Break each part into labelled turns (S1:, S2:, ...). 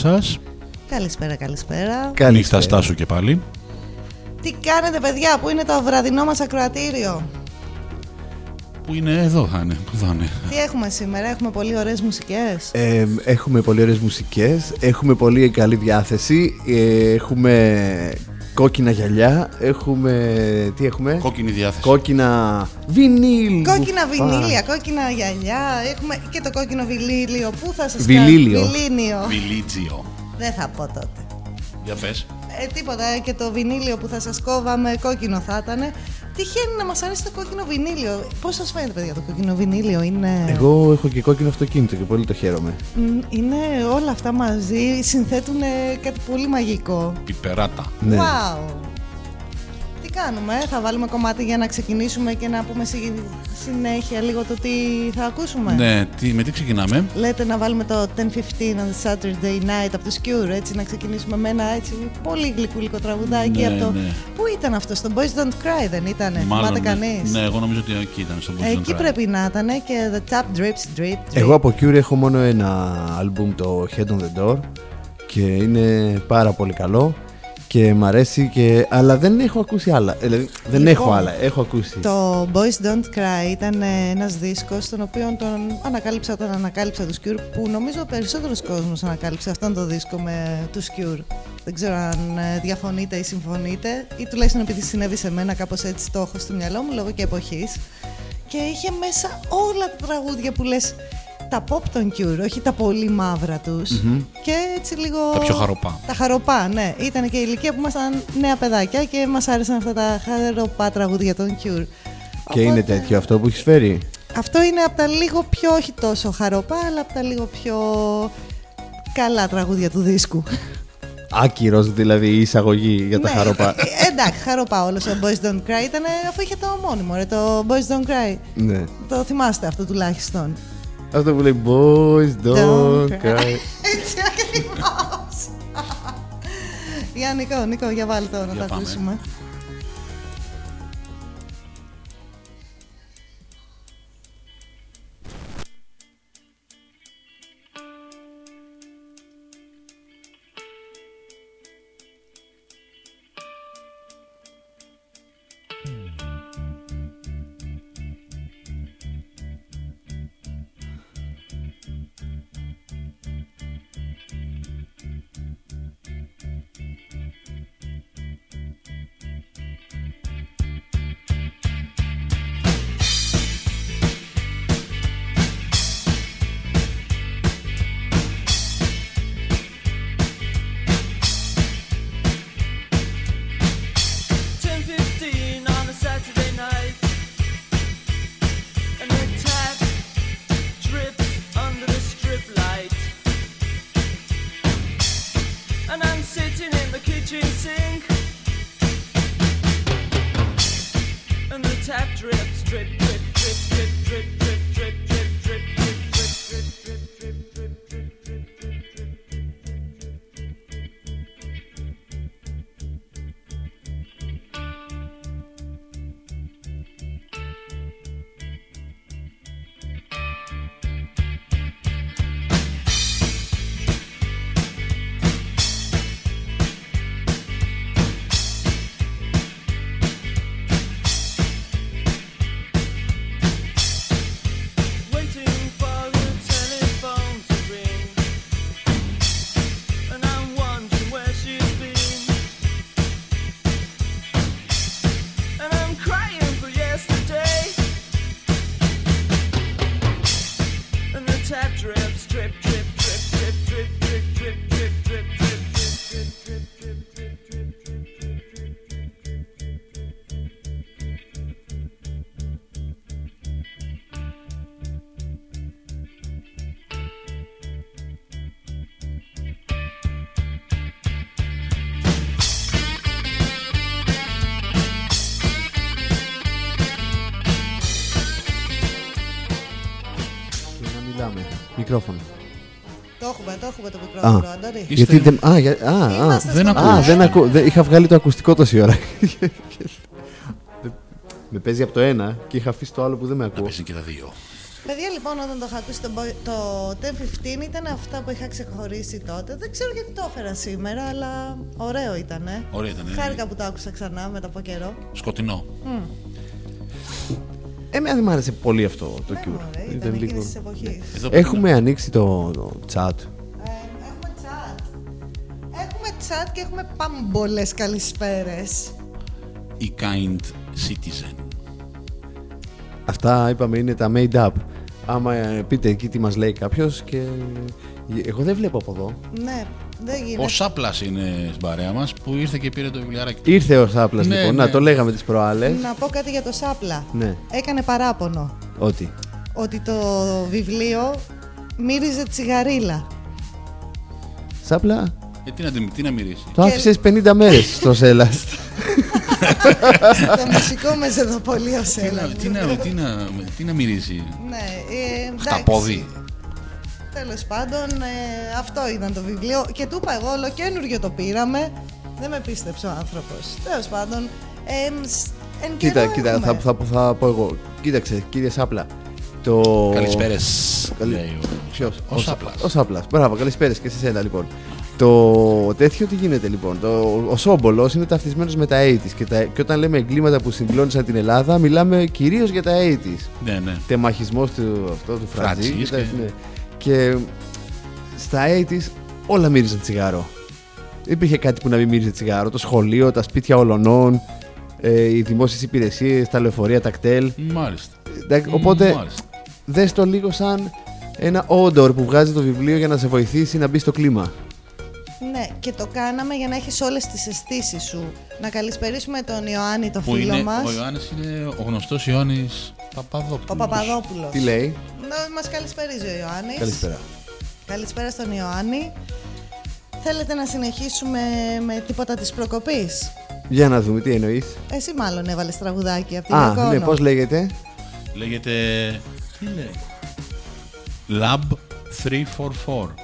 S1: Σας.
S2: Καλησπέρα, καλησπέρα.
S1: Καλησπέρα. Στάσου και πάλι.
S2: Τι κάνετε παιδιά, πού είναι το βραδινό μας ακροατήριο;
S1: Πού είναι, εδώ θα είναι. Πού θα είναι.
S2: Τι έχουμε σήμερα, έχουμε πολύ ωραίες μουσικές;
S3: Ε, έχουμε πολύ ωραίες μουσικές, έχουμε πολύ καλή διάθεση, ε, έχουμε κόκκινα γυαλιά, έχουμε. Τι έχουμε,
S1: Κόκκινη διάθεση.
S3: Κόκκινα βινίλ.
S2: Κόκκινα βινίλια, κόκκινα γυαλιά. Έχουμε και το κόκκινο βιλίλιο. Πού θα σας
S3: Βιλίλιο.
S2: Βιλίνιο.
S1: Βιλίτζιο.
S2: Δεν θα πω τότε.
S1: Για πες.
S2: Ε, τίποτα. Και το βινίλιο που θα σας κόβαμε κόκκινο θα ήταν. Τυχαίνει να μας αρέσει το κόκκινο βινίλιο. Πώς σας φαίνεται, παιδιά, το κόκκινο βινίλιο είναι;
S3: Εγώ έχω και κόκκινο αυτοκίνητο και πολύ το χαίρομαι.
S2: Είναι όλα αυτά μαζί, συνθέτουν κάτι πολύ μαγικό.
S1: Πιπεράτα.
S3: Ναι.
S2: Wow. Τι κάνουμε, θα βάλουμε κομμάτι για να ξεκινήσουμε και να πούμε συνέχεια λίγο το τι θα ακούσουμε.
S1: Ναι, τι, με τι ξεκινάμε;
S2: Λέτε να βάλουμε το 10-15 on Saturday night από το Skure, έτσι να ξεκινήσουμε με ένα έτσι πολύ γλυκούλικο τραγουδάκι
S1: ναι,
S2: από το...
S1: Ναι.
S2: Πού ήταν αυτό, στο Boys Don't Cry δεν ήταν,
S1: Μάλλον,
S2: θυμάται
S1: ναι.
S2: κανείς;
S1: Ναι, εγώ νομίζω ότι εκεί ήταν στο Boys
S2: Εκεί
S1: Don't Cry.
S2: πρέπει να ήταν και The Tap Drips Drip Drip.
S3: Εγώ από Cure έχω μόνο ένα άλμπουμ, το Head on the Door και είναι πάρα πολύ καλό και μ' αρέσει και... αλλά δεν έχω ακούσει άλλα. Ε, Δηλαδή, δεν
S2: Λοιπόν,
S3: έχω άλλα, έχω ακούσει.
S2: Το Boys Don't Cry ήταν ε, ένας δίσκος τον οποίο τον ανακάλυψα όταν ανακάλυψα τους Cure που νομίζω περισσότερος κόσμος ανακάλυψε αυτόν τον δίσκο με τους Cure. Δεν ξέρω αν ε, διαφωνείτε ή συμφωνείτε ή τουλάχιστον επειδή συνέβη σε μένα κάπως έτσι το έχω στο μυαλό μου λόγω και εποχής και είχε μέσα όλα τα τραγούδια που λες τα pop των Cure, όχι τα πολύ μαύρα τους και έτσι λίγο...
S1: Τα πιο χαροπά.
S2: Τα χαροπά, ναι. Ήταν και η ηλικία που ήμασταν νέα παιδάκια και μας άρεσαν αυτά τα χαροπά τραγούδια των Cure.
S3: Και είναι
S2: Οπότε,
S3: τέτοιο αυτό που έχεις φέρει;
S2: Αυτό είναι από τα λίγο πιο, όχι τόσο χαροπά, αλλά από τα λίγο πιο καλά τραγούδια του δίσκου.
S3: Άκυρος δηλαδή η εισαγωγή για τα
S2: Ναι,
S3: χαροπά.
S2: ε, εντάξει, χαροπά όλος ο Boys Don't Cry ήταν αφού είχε το ομώνυμο, ρε, το Boys Don't Cry.
S3: ναι.
S2: Το θυμάστε αυτό τουλάχιστον.
S3: Αυτό που λέει Boys don't cry.
S2: Έτσι ακριβώς. Για Νικό, Νικό, για βάλει τώρα να
S1: Για
S2: τα
S1: πάμε.
S2: ακούσουμε. Έχουμε, το έχουμε το μικρόφωνο,
S3: Α.
S2: Αντώνη.
S1: Είστε-
S3: Γιατί δεν. Α, για... α, α,
S2: Είμαστε
S1: δεν
S2: στον
S1: ακούω.
S3: α,
S2: αέρα.
S3: δεν ακούω. δεν- Είχα βγάλει το ακουστικό τόση ώρα. με παίζει από το ένα και είχα αφήσει το άλλο που δεν με
S1: Να
S3: ακούω.
S1: παίζουν και τα δύο.
S2: Παιδιά, λοιπόν, όταν το είχα ακούσει, το, boy- το 10-15 ήταν αυτά που είχα ξεχωρίσει τότε. Δεν ξέρω γιατί το έφερα σήμερα, αλλά ωραίο ήταν. Ε.
S1: Ωραία ήταν.
S2: Χάρηκα που το άκουσα ξανά μετά από καιρό.
S1: Σκοτεινό.
S3: Εμένα δεν μου άρεσε πολύ αυτό το
S2: Ναι,
S3: Cure.
S2: μωρέ, ήταν
S3: Ήταν
S2: εκείνης
S3: λίγο...
S2: της εποχής.
S1: Εδώ
S3: Έχουμε ανοίξει το, το chat.
S2: Έχουμε πάμπολες καλησπέρες.
S1: Η kind citizen.
S3: Αυτά είπαμε είναι τα made up. Άμα ε, πείτε εκεί τι μας λέει κάποιος και... Εγώ δεν βλέπω από εδώ.
S2: Ναι, δεν
S1: Ο
S2: γίνεται.
S1: Σάπλας είναι στην παρέα μας που ήρθε και πήρε το βιβλιαράκι του.
S3: Ήρθε ο Σάπλας
S1: Ναι,
S3: λοιπόν,
S1: ναι.
S3: να το λέγαμε τις προάλλες.
S2: Να πω κάτι για το Σάπλα.
S3: Ναι,
S2: Έκανε παράπονο
S3: ότι.
S2: ότι το βιβλίο μύριζε τσιγαρίλα.
S3: Σάπλα,
S1: Ε, τι, να, τι να μυρίσει.
S3: το
S2: Και-
S3: άφησες 50 μέρες στο Σέλας.
S2: το μουσικό με ζεδοπολείο
S1: τι,
S2: σέλας.
S1: να, τι, να, τι, να, τι να μυρίσει.
S2: Ναι, ε, εντάξει.
S1: Χταπόδι.
S2: Τέλος πάντων, ε, αυτό ήταν το βιβλίο. Και του είπα εγώ, ολοκένουργιο το πήραμε. Δεν με πίστεψε ο άνθρωπος. Τέλος πάντων. Ε, σ- εν
S3: κοίτα,
S2: καιρό
S3: κοίτα,
S2: έχουμε.
S3: θα, θα, θα πω εγώ. Κοίταξε, κύριε Σάπλα. Το...
S1: Καλησπέρες.
S3: Καλη-
S1: Λέει ο,
S3: Ποιος;
S1: ο Σάπλας.
S3: Ο Σάπλας. Μπράβο, καλησπέρα και σε σένα λοιπόν. Το τέτοιο τι γίνεται λοιπόν; Το, ο Σόμπολος είναι ταυτισμένος με τα 80s και, τα, και όταν λέμε εγκλήματα που συγκλώνησαν την Ελλάδα, μιλάμε κυρίως για τα 80s.
S1: Ναι, ναι.
S3: Τεμαχισμός του, αυτό, του Φρατζή.
S1: Φρατζής
S3: και,
S1: και-
S3: τα- ναι. και στα 80s όλα μύριζαν τσιγάρο. Δεν υπήρχε κάτι που να μην μύριζε τσιγάρο. Το σχολείο, τα σπίτια ολονών, ε, οι δημόσιες υπηρεσίες, τα λεωφορεία, τα κτέλ.
S1: Μάλιστα.
S3: Εντάξει, Οπότε
S1: Μάλιστα.
S3: δες το λίγο σαν ένα όντορ που βγάζει το βιβλίο για να σε βοηθήσει να μπεις στο κλίμα.
S2: Ναι, και το κάναμε για να έχεις όλες τις αισθήσεις σου. Να καλησπερίσουμε τον Ιωάννη, το
S1: Που
S2: φίλο
S1: είναι,
S2: μας.
S1: ο Ιωάννης είναι ο γνωστός Ιωάννης Παπαδόπουλος.
S2: Ο Παπαδόπουλος.
S3: Τι λέει,
S2: Μας καλησπερίζει ο Ιωάννης.
S3: Καλησπέρα.
S2: Καλησπέρα στον Ιωάννη. Θέλετε να συνεχίσουμε με τίποτα της προκοπής;
S3: Για να δούμε τι εννοείς.
S2: Εσύ μάλλον έβαλες τραγουδάκι από την
S3: Α,
S2: Γιόκο Όνο.
S3: ναι, πώς λέγεται;
S1: Λέγεται... Τι λέει; Lab 344.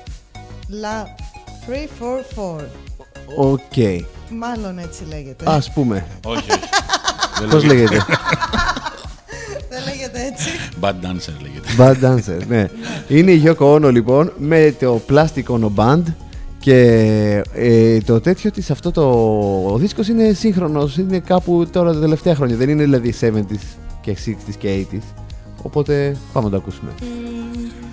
S2: La 344.
S3: Οκ.
S2: Μάλλον έτσι λέγεται.
S3: Α πούμε.
S1: όχι, όχι. Δεν
S3: Πώς λέγεται.
S2: Δεν λέγεται έτσι.
S1: Bad Dancer λέγεται.
S3: Bad Dancer, ναι. Είναι η Yoko Ono λοιπόν με το Plastic Ono Band και ε, το τέτοιο της αυτό το ο δίσκος είναι σύγχρονος, είναι κάπου τώρα τα τελευταία χρόνια, δεν είναι δηλαδή 70s και 60s και 80s. Οπότε πάμε να το ακούσουμε.
S4: bounce,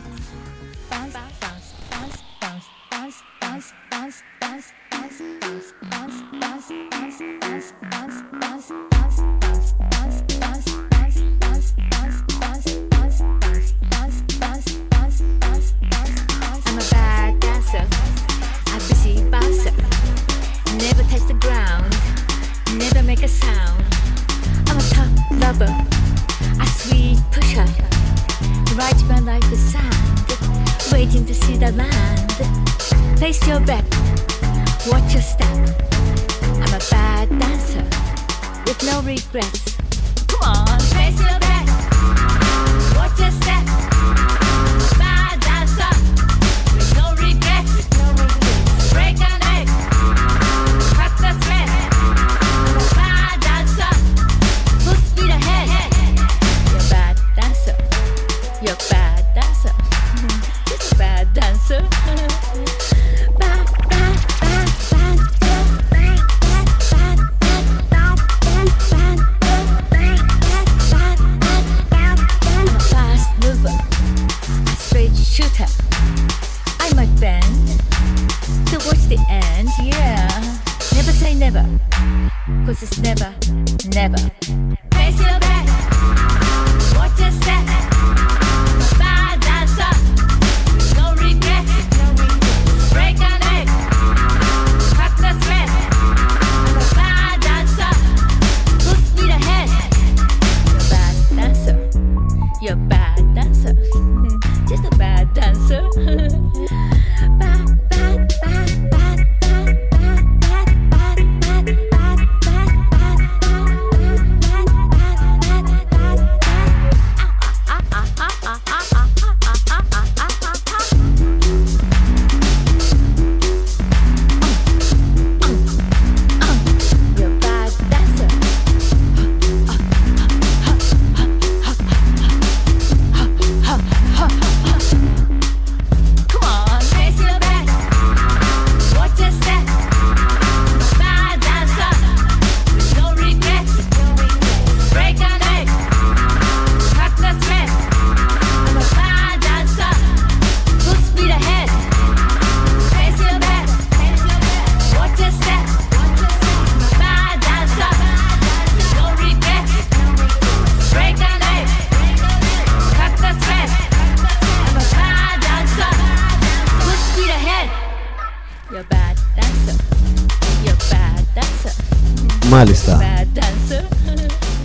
S3: Μάλιστα.
S4: Bad dancer.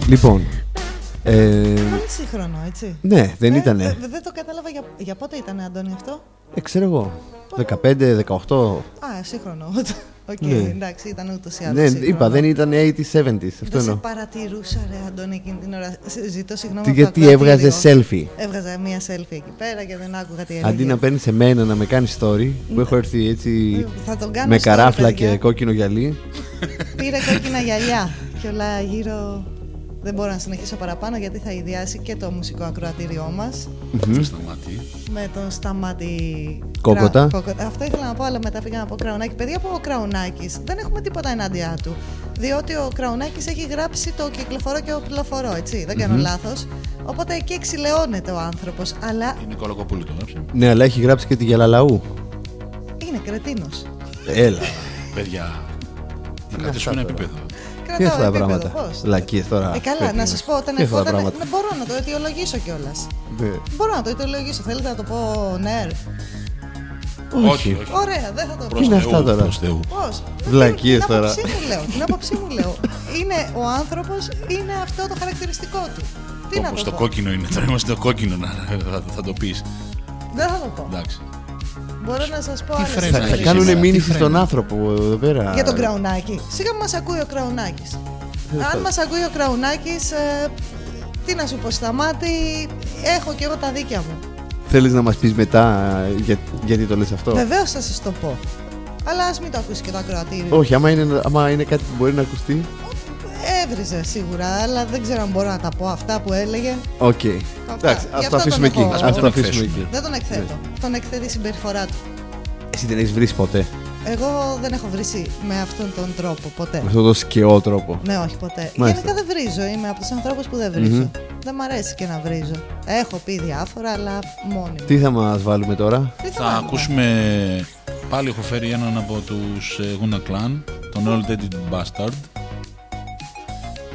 S3: Λοιπόν. Ε,
S2: Πολύ σύγχρονο, έτσι.
S3: ναι, δεν
S2: Ε,
S3: ήτανε.
S2: δε- Δεν το κατάλαβα για, για πότε ήταν, Αντώνη, αυτό;
S3: Ε, ξέρω εγώ. 15-18.
S2: Α, σύγχρονο. Οκ,
S3: Ναι.
S2: εντάξει, ήταν ούτως ή άλλως.
S3: Ναι, είπα, δεν ήταν 80s, 70s. Αυτό
S2: Δεν σε
S3: εννοώ.
S2: παρατηρούσα, ρε Αντώνη, εκείνη την ώρα. Σε Ζητώ συγγνώμη.
S3: Τι-
S2: από το
S3: Γιατί έβγαζε
S2: ακροατήριο.
S3: selfie;
S2: Έβγαζα μία selfie εκεί πέρα και δεν άκουγα τι έλεγε.
S3: Αντί να παίρνεις σε μένα να με κάνεις story, που έχω έρθει έτσι
S2: Ε, Θα τον κάνω
S3: με
S2: story,
S3: καράφλα
S2: παιδιά.
S3: και κόκκινο γυαλί.
S2: Πήρε κόκκινα γυαλιά και όλα γύρω. Δεν μπορώ να συνεχίσω παραπάνω γιατί θα ιδιάσει και το μουσικό ακροατήριό μας
S1: Δεν σταματεί.
S2: με τον Σταμάτη
S3: Κόκοτα.
S2: Κρα- Κόκοτα. Αυτό ήθελα να πω, αλλά μετά πήγα να πω Κραουνάκη. Παιδιά από ο Κραουνάκης δεν έχουμε τίποτα ενάντια του. Διότι ο Κραουνάκης έχει γράψει το κυκλοφορώ και ο πληροφορώ, έτσι. Δεν κάνω λάθος. Οπότε εκεί εξηλαιώνεται ο άνθρωπος. Αλλά
S1: Είναι κολοκοπούλη το γράψε.
S3: Ναι, αλλά έχει γράψει και τη Γελαλαού.
S2: είναι κρετίνος.
S3: Έλα.
S1: Παιδιά, να
S3: Είναι
S1: κρατήσουμε ένα
S3: αυτά τώρα.
S1: επίπεδο.
S3: Τι
S2: Κρατάω
S3: αυτά τα
S2: επίπεδο,
S3: πράγματα.
S2: πώς.
S3: Λακίε τώρα.
S2: Ε, καλά,
S3: πρέπει
S2: να σας πω, όταν
S3: Τι αυτά τα
S2: ερχόταν.
S3: πράγματα.
S2: Ναι, μπορώ να το αιτιολογήσω κιόλας.
S3: Ναι.
S2: Μπορώ να το αιτιολογήσω. Θέλετε να το πω ναι.
S1: Όχι, όχι.
S2: Ωραία, δεν θα το πω.
S1: Προς
S3: είναι
S1: Θεού,
S3: αυτά τώρα;
S1: προς Θεού.
S2: Πώς;
S3: Βλακίες
S2: την
S3: τώρα.
S2: άποψή μου λέω. Την άποψή μου λέω. Είναι ο άνθρωπος, είναι αυτό το χαρακτηριστικό του. Τι να
S1: Όπως
S2: το
S1: το
S2: πω;
S1: κόκκινο είναι, τώρα είμαστε το κόκκινο, να, θα, θα το πεις.
S2: Δεν θα το πω.
S1: Εντάξει.
S2: Μπορώ να σας πω
S1: Τι
S2: άλλες
S1: φρένα
S3: Θα, θα
S1: έχεις
S2: ιστορίες.
S3: κάνουν
S1: σήμερα,
S3: μήνυση
S1: τι
S3: στον
S1: φρένα.
S3: άνθρωπο εδώ πέρα.
S2: Για τον Κραουνάκη. Σίγα μας ακούει ο Κραουνάκης. Αν μας ακούει ο Κραουνάκης, τι να σου πω, σταμάτη, έχω κι εγώ τα δίκια μου.
S3: Θέλεις να μας πεις μετά ε, για- γιατί το λες αυτό;
S2: Βεβαίως θα σας το πω. Αλλά ας μην το ακούσει και το ακροατήριο.
S3: Όχι, άμα είναι, άμα είναι κάτι που μπορεί να ακουστεί.
S2: Έβριζε σίγουρα, αλλά δεν ξέρω αν μπορώ να τα πω αυτά που έλεγε.
S3: Οκ.
S2: Αυτά.
S3: Εντάξει,
S2: Γι'
S3: ας
S2: αυτό
S3: το αφήσουμε
S2: τον
S3: εκεί.
S2: έχω-
S3: Ας
S1: τον
S3: το αφήσουμε
S1: εκθέσουμε.
S3: εκεί.
S2: Δεν τον εκθέτω.
S3: Ναι.
S2: Τον εκθέτει η συμπεριφορά του.
S3: Εσύ δεν έχεις βρει ποτέ.
S2: Εγώ δεν έχω βρίσει με αυτόν τον τρόπο ποτέ.
S3: Με αυτόν τον σκαιό τρόπο.
S2: Ναι, όχι ποτέ.
S3: Μάλιστα.
S2: Γενικά δεν βρίζω. Είμαι από τους ανθρώπους που δεν βρίζω. Δεν μ' αρέσει και να βρίζω. Έχω πει διάφορα, αλλά μόνη μου.
S3: Τι θα μας βάλουμε τώρα;
S2: Τι
S1: Θα
S2: βάλουμε;
S1: ακούσουμε, πάλι έχω φέρει έναν από τους ε, Guna Clan, τον Old Dead Bastard.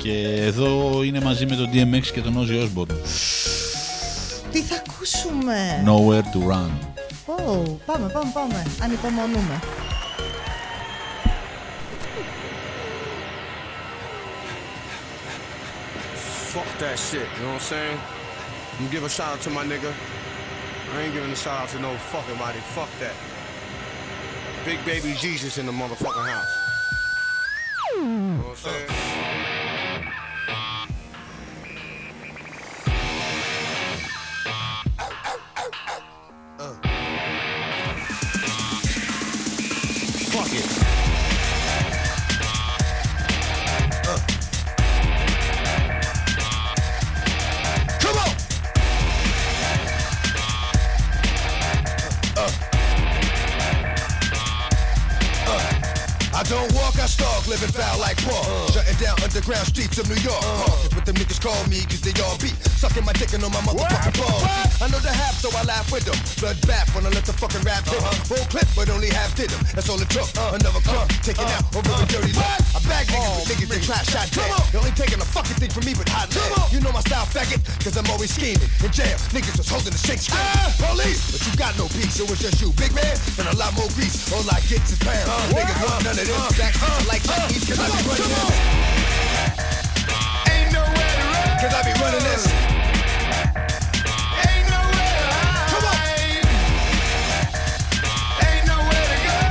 S1: Και εδώ είναι μαζί με τον DMX και τον Ozzy Osbourne.
S2: Τι θα ακούσουμε.
S1: Nowhere to run.
S2: Ω, πάμε, πάμε, πάμε. Ανυπομονούμε.
S5: Fuck that shit, you know what I'm saying? I'm give a shout out to my nigga. I ain't giving a shout out to no fucking body. Fuck that. Big baby Jesus in the motherfucking house. You know what I'm saying? Living foul like Paul. Shutting down underground streets of New York. Uh. What them niggas call me, cause they all beat. Sucking my dick and on my motherfucking balls. I know the half, so I laugh with them. Blood bath when I let the fucking rap hit 'em. Full clip, but only half did them. That's all it took. Another crumb, taking out over a dirty look. I bag niggas with niggas that try shot dead. They only taking a fucking thing from me but hot lead. You know my style, faggot, cause I'm always scheming. In jail, niggas was holding the shake screen. Police, but you got no peace, it was just you, big man, and a lot more grease. All I get is pounds. Niggas want none of this. Back like Cause I be running this. Ain't to I be running this. Ain't to hide. Come on. Ain't to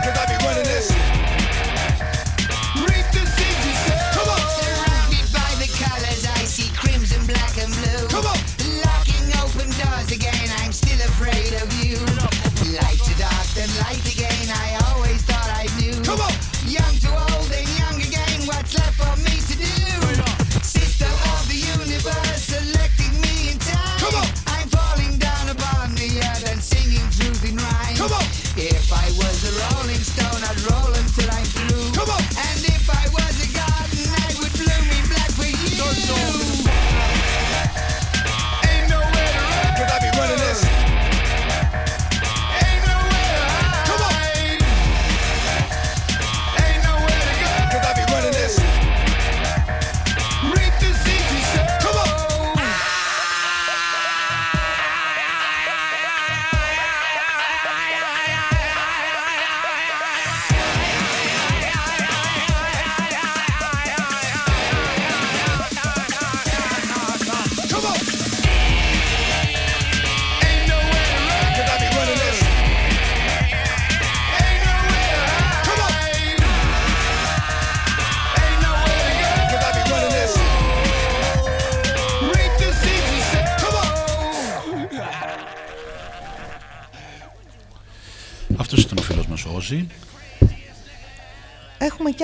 S5: I be running this. Reap the seeds you sow.
S6: Surrounded by the colors, I see crimson, black, and blue. Locking open doors again, I'm still afraid of you. Light to dark, then light again,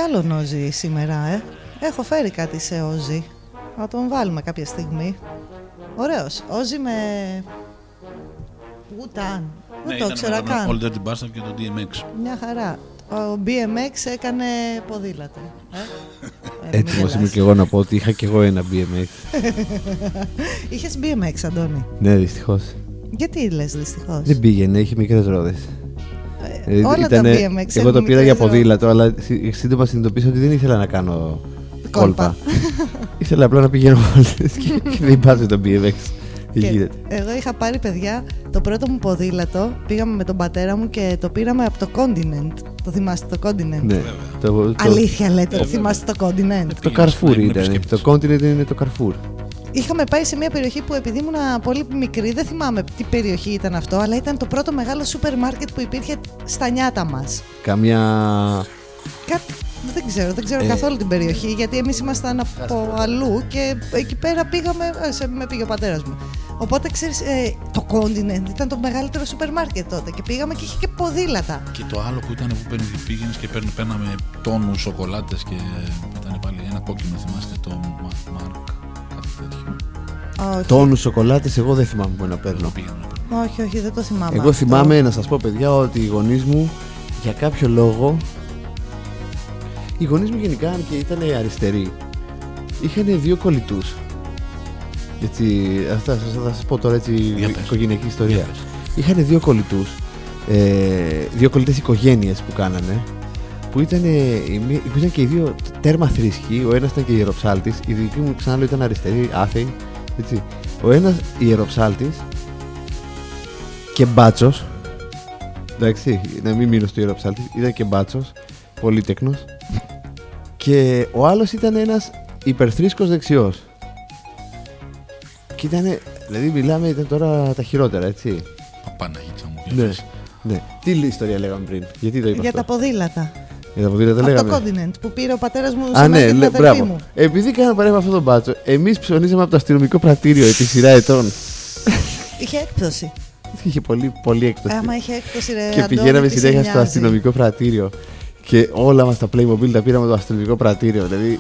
S2: άλλον Όζη σήμερα, ε. Έχω φέρει κάτι σε Όζη. Να τον βάλουμε κάποια στιγμή. Ωραίος. Όζη με... Wu-Tang. Δεν το ήξερα καν.
S1: All Dirty Bastard και το DMX.
S2: Μια χαρά. Ο BMX έκανε ποδήλατο. Ε; Ε, μην
S3: Έτοιμος είμαι
S2: γελάς.
S3: και εγώ να πω ότι είχα και εγώ ένα BMX.
S2: Είχες BMX, Αντώνη;
S3: ναι, δυστυχώς.
S2: Γιατί λες δυστυχώς;
S3: Δεν πήγαινε, είχε μικρές ρόδες.
S2: Ε, όλα τα BMX
S3: Εγώ το
S2: έχουν
S3: πήρα για
S2: μικρές
S3: ποδήλατο, αλλά σύ- σύντομα συνειδητοποίησα ότι δεν ήθελα να κάνω
S2: Κόλπα.
S3: κόλπα. ήθελα απλά να πηγαίνω βόλτες και, και δεν υπάρχει το BMX. Δεν
S2: Και
S3: γίνεται.
S2: εγώ είχα πάρει παιδιά το πρώτο μου ποδήλατο. Πήγαμε με τον πατέρα μου και το πήραμε από το Continent. Το θυμάστε το Continent;
S3: Ναι. Το, το,
S2: Αλήθεια λέτε, ότι θυμάστε το Continent;
S3: το
S1: Πήγαινες να
S3: Carrefour
S1: ήμουν
S3: ήταν.
S1: επισκέπτης.
S3: Το Continent είναι το Carrefour.
S2: Είχαμε πάει σε μια περιοχή που επειδή ήμουν πολύ μικρή, δεν θυμάμαι τι περιοχή ήταν αυτό, αλλά ήταν το πρώτο μεγάλο σούπερ μάρκετ που υπήρχε στα νιάτα μας.
S3: Καμιά.
S2: Κάτι, δεν ξέρω, δεν ξέρω
S3: Ε.
S2: καθόλου την περιοχή, γιατί εμείς ήμασταν από αλλού και εκεί πέρα πήγαμε, ε, σε, με πήγε ο πατέρας μου. Οπότε ξέρεις, ε, το Continent ήταν το μεγαλύτερο σούπερ μάρκετ τότε και πήγαμε και είχε και ποδήλατα.
S1: Και το άλλο που ήταν που παίρνει, πήγαινε και παίρνε, παίρναμε τόνους σοκολάτες και ήταν πάλι ένα κόκκινο, θυμάστε το Μα- Μάρκ, κάτι τέτοιο.
S2: Όχι,
S3: Τόνους σοκολάτες, εγώ δεν θυμάμαι που να παίρνω.
S1: Το πήγαινε να παίρνω.
S2: όχι, όχι, δεν το θυμάμαι.
S3: Εγώ
S2: αυτό.
S3: θυμάμαι να σας πω παιδιά ότι οι γονείς μου για κάποιο λόγο οι γονείς μου γενικά αν και ήταν αριστεροί είχαν δύο κολλητούς έτσι, αυτά θα σας, θα σας πω τώρα έτσι
S1: Για πες.
S3: οικογενειακή ιστορία
S1: Για πες.
S3: είχαν δύο κολλητούς ε, δύο κολλητές οικογένειες που κάνανε που ήταν, ε, η μία- που ήταν και οι δύο τέρμα θρησκοί ο ένας ήταν και ιεροψάλτης η δική μου ξανά ήταν αριστερή, άθεη έτσι. ο ένας ιεροψάλτης και μπάτσος. Εντάξει, να μην μείνω στο ιεροψάλτης. Ήταν και μπάτσος, πολύτεκνο. Και ο άλλος ήταν ένας υπερθρίσκο δεξιός. Και ήταν. Δηλαδή, μιλάμε, ήταν τώρα τα χειρότερα, έτσι.
S1: Παπαναγίτσα μου.
S3: Ναι.
S1: διαβάζει.
S3: ναι. Τι ιστορία λέγαμε πριν, γιατί το είπα
S2: Για
S3: αυτό;
S2: τα ποδήλατα.
S3: Για τα ποδήλατα
S2: Από
S3: λέγαμε.
S2: το Continent που πήρε ο πατέρας μου σε
S3: Α,
S2: μένα
S3: ναι,
S2: και την
S3: λέ,
S2: αδερφή
S3: μπράβο.
S2: μου.
S3: Επειδή κάναμε παρέα με αυτόν τον μπάτσο, εμείς ψωνίζαμε από το αστυνομικό πρατήριο επί σειρά ετών.
S2: Είχε έκπτωση.
S3: Είχε πολύ, πολύ έκπτωση.
S2: Άμα είχε έκπτωση, ρε
S3: και
S2: Αντώνη,
S3: πηγαίναμε
S2: τι σε
S3: συνέχεια στο
S2: νοιάζει.
S3: αστυνομικό πρατήριο. Και όλα μας τα Playmobil τα πήραμε από το αστυνομικό πρατήριο. Δηλαδή.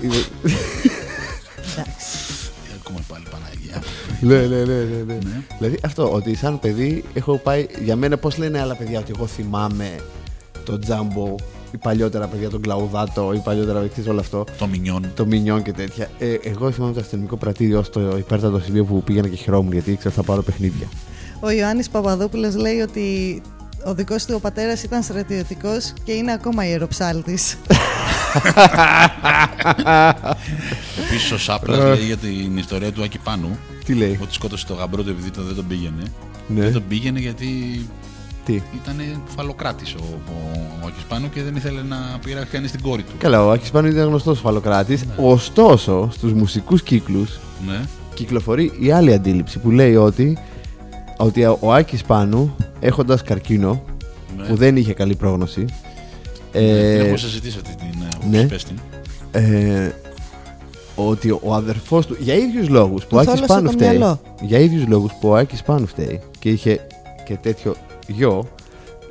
S2: Εντάξει.
S1: Ακόμα πάλι Παναγία.
S3: ναι, ναι, ναι, ναι, ναι.
S1: Ναι.
S3: Δηλαδή αυτό, ότι σαν παιδί έχω πάει. Για μένα, πώς λένε άλλα παιδιά, ότι εγώ θυμάμαι το Τζάμπο, ή παλιότερα παιδιά, τον Κλαουδάτο, ή παλιότερα ξέρεις όλο αυτό.
S1: Το μινιόν.
S3: Το Μινιόν και τέτοια. Ε, εγώ θυμάμαι το αστυνομικό πρατήριο στο υπέρτατο σημείο που πήγαινα και χαιρόμουν γιατί ήξερα ότι θα πάρω παιχνίδια.
S2: Ο Ιωάννης Παπαδόπουλος λέει ότι ο δικός του ο πατέρας ήταν στρατιωτικός και είναι ακόμα ιεροψάλτης.
S1: Επίση ο Σάπλα λέει για την ιστορία του Άκη Πάνου
S3: Τι λέει,
S1: ότι σκότωσε το γαμπρό του επειδή το δεν τον πήγαινε.
S3: Ναι.
S1: Δεν τον πήγαινε γιατί
S3: τι.
S1: ήταν φαλοκράτης ο, ο, ο Άκης Πάνου και δεν ήθελε να πήρα κανείς την κόρη του.
S3: Καλά, ο Άκης Πάνου ήταν γνωστός φαλοκράτης. Ωστόσο, στους μουσικούς κύκλους
S1: Ναι.
S3: κυκλοφορεί η άλλη αντίληψη που λέει ότι, ότι ο Άκης Πάνου έχοντας καρκίνο
S1: ναι.
S3: που δεν είχε καλή πρόγνωση
S1: την
S3: ε,
S1: έχω συζητήσει αυτή την ε,
S3: ναι.
S1: όπως πες την.
S3: ε, ότι ο αδερφός του για ίδιους λόγους που ο
S2: Του
S3: Άκης
S2: θόλωσε
S3: Πάνου
S2: το
S3: φταίει
S2: μυαλό.
S3: για ίδιους λόγους που ο Άκης Πάνου φταίει και είχε και τέτοιο γιο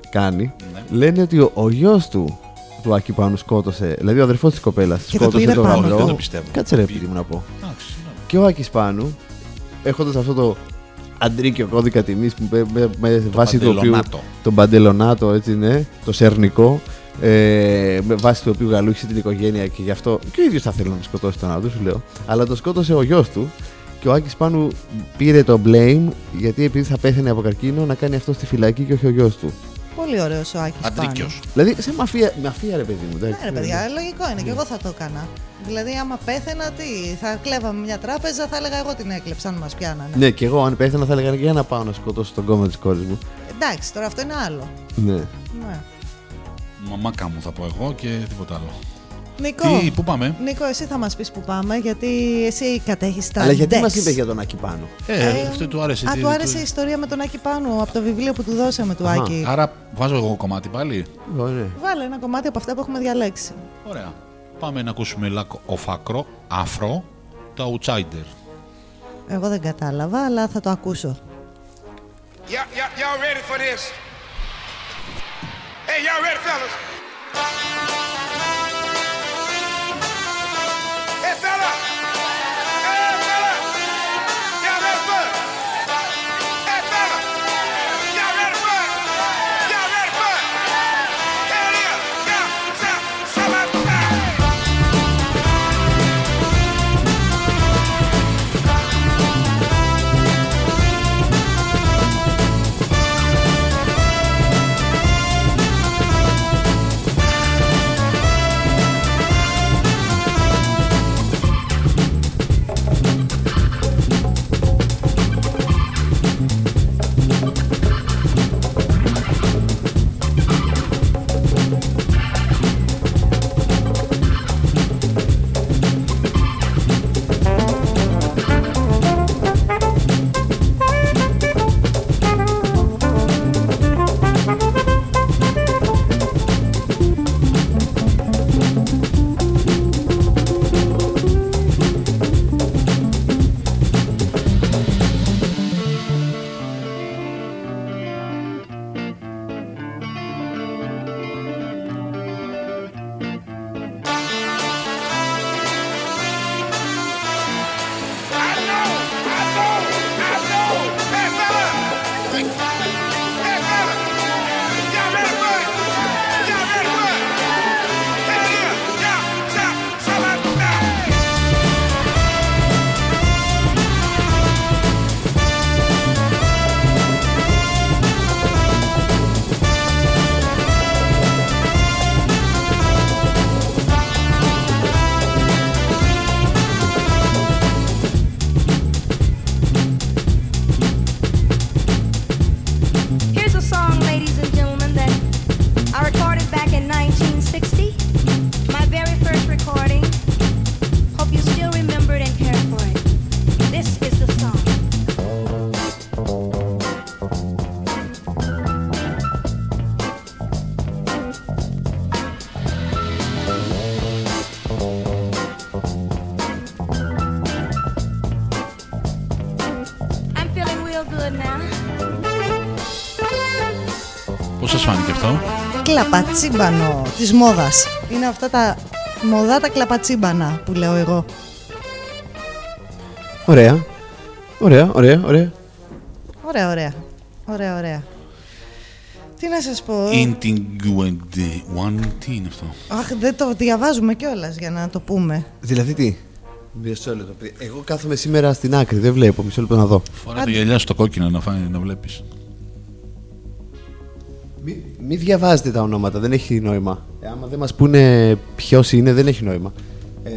S3: κάνει
S1: Ναι.
S3: λένε ότι ο, ο γιος του του Άκη Πάνου σκότωσε δηλαδή ο αδερφός της κοπέλας
S2: Και το
S3: σκότωσε
S2: πήρε
S3: τον
S2: πάνω
S1: Δεν
S3: γαμπρό
S1: το πιστεύω.
S3: κάτσε ρε
S1: Πήρε.
S3: παιδί μου να πω
S1: Εντάξει, ναι.
S3: Και ο Άκης Πάνου, έχοντας αυτό το αντρίκιο κώδικα τιμής που με, με, με βάση του οποίου.
S1: παντελονάτο.
S3: Τον παντελονάτο, έτσι ναι, το σερνικό. Ε, με βάση του οποίου γαλούχησε την οικογένεια και γι' αυτό και ο ίδιος θα θέλει να σκοτώσει τον άλλο, σου λέω. Αλλά το σκότωσε ο γιος του και ο Άκης Πάνου πήρε το blame γιατί επειδή θα πέθανε από καρκίνο να κάνει αυτό στη φυλακή και όχι ο γιος του.
S2: Πολύ ωραίος ο Άκης Πάνου.
S1: Αντρίκιος.
S3: Δηλαδή, σε μαφία, μαφία ρε παιδί μου.
S2: Ναι,
S3: εντάξει.
S2: ρε παιδιά, λογικό είναι και εγώ θα το έκανα. Δηλαδή, άμα πέθαινα, τι, θα κλέβαμε μια τράπεζα, θα έλεγα εγώ την έκλεψα αν μας πιάνανε.
S3: Ναι, και εγώ αν πέθανα θα έλεγα για να πάω να σκοτώσω τον κόμμα της κόρης μου.
S2: Εντάξει, τώρα αυτό είναι άλλο.
S3: Ναι.
S2: Ναι.
S1: Μαμάκα μου θα πω εγώ και τίποτα άλλο.
S2: Νικό,
S1: Τι, πού πάμε;
S2: Νίκο, εσύ θα μας πεις που πάμε, γιατί εσύ κατέχεις τα
S3: Αλλά γιατί
S2: decks.
S3: μας είπε για τον Άκη Πάνου.
S1: Ε,
S2: Ε,
S1: αυτό του άρεσε.
S2: Α,
S1: τι-
S2: του άρεσε
S1: του-
S2: η ιστορία με τον Άκη Πάνου από το βιβλίο που του δώσαμε του
S3: Αχα.
S2: Άκη.
S1: Άρα βάζω εγώ κομμάτι πάλι.
S3: Ωραία.
S2: Βάλε ένα κομμάτι από αυτά που έχουμε διαλέξει.
S1: Ωραία. Πάμε να ακούσουμε Lack of Acro, Afro, το Outsider.
S2: Εγώ δεν κατάλαβα, αλλά θα το ακούσω.
S5: Y'all, y'all, y'all ready for this? Hey, y'all ready, fellas?
S2: Κλαπατσίμπανο της μόδας. Είναι αυτά τα μοδάτα κλαπατσίμπανα που λέω εγώ.
S3: Ωραία. Ωραία, ωραία, ωραία.
S2: Ωραία, ωραία. Ωραία, ωραία. Τι να σας πω;
S1: Intinguente One. Τι είναι αυτό;
S2: Αχ, δεν το διαβάζουμε κιόλας για να το πούμε.
S3: Δηλαδή τι; Μισό λεπτό. παιδί. Εγώ κάθομαι σήμερα στην άκρη, δεν βλέπω. Μισό λεπτό να δω.
S1: Φορά τα γυαλιά σου το κόκκινο να, φάει, να βλέπεις.
S3: Μη, μη διαβάζετε τα ονόματα, δεν έχει νόημα. Ε, άμα δεν μας πούνε ποιος είναι, δεν έχει νόημα. Ε,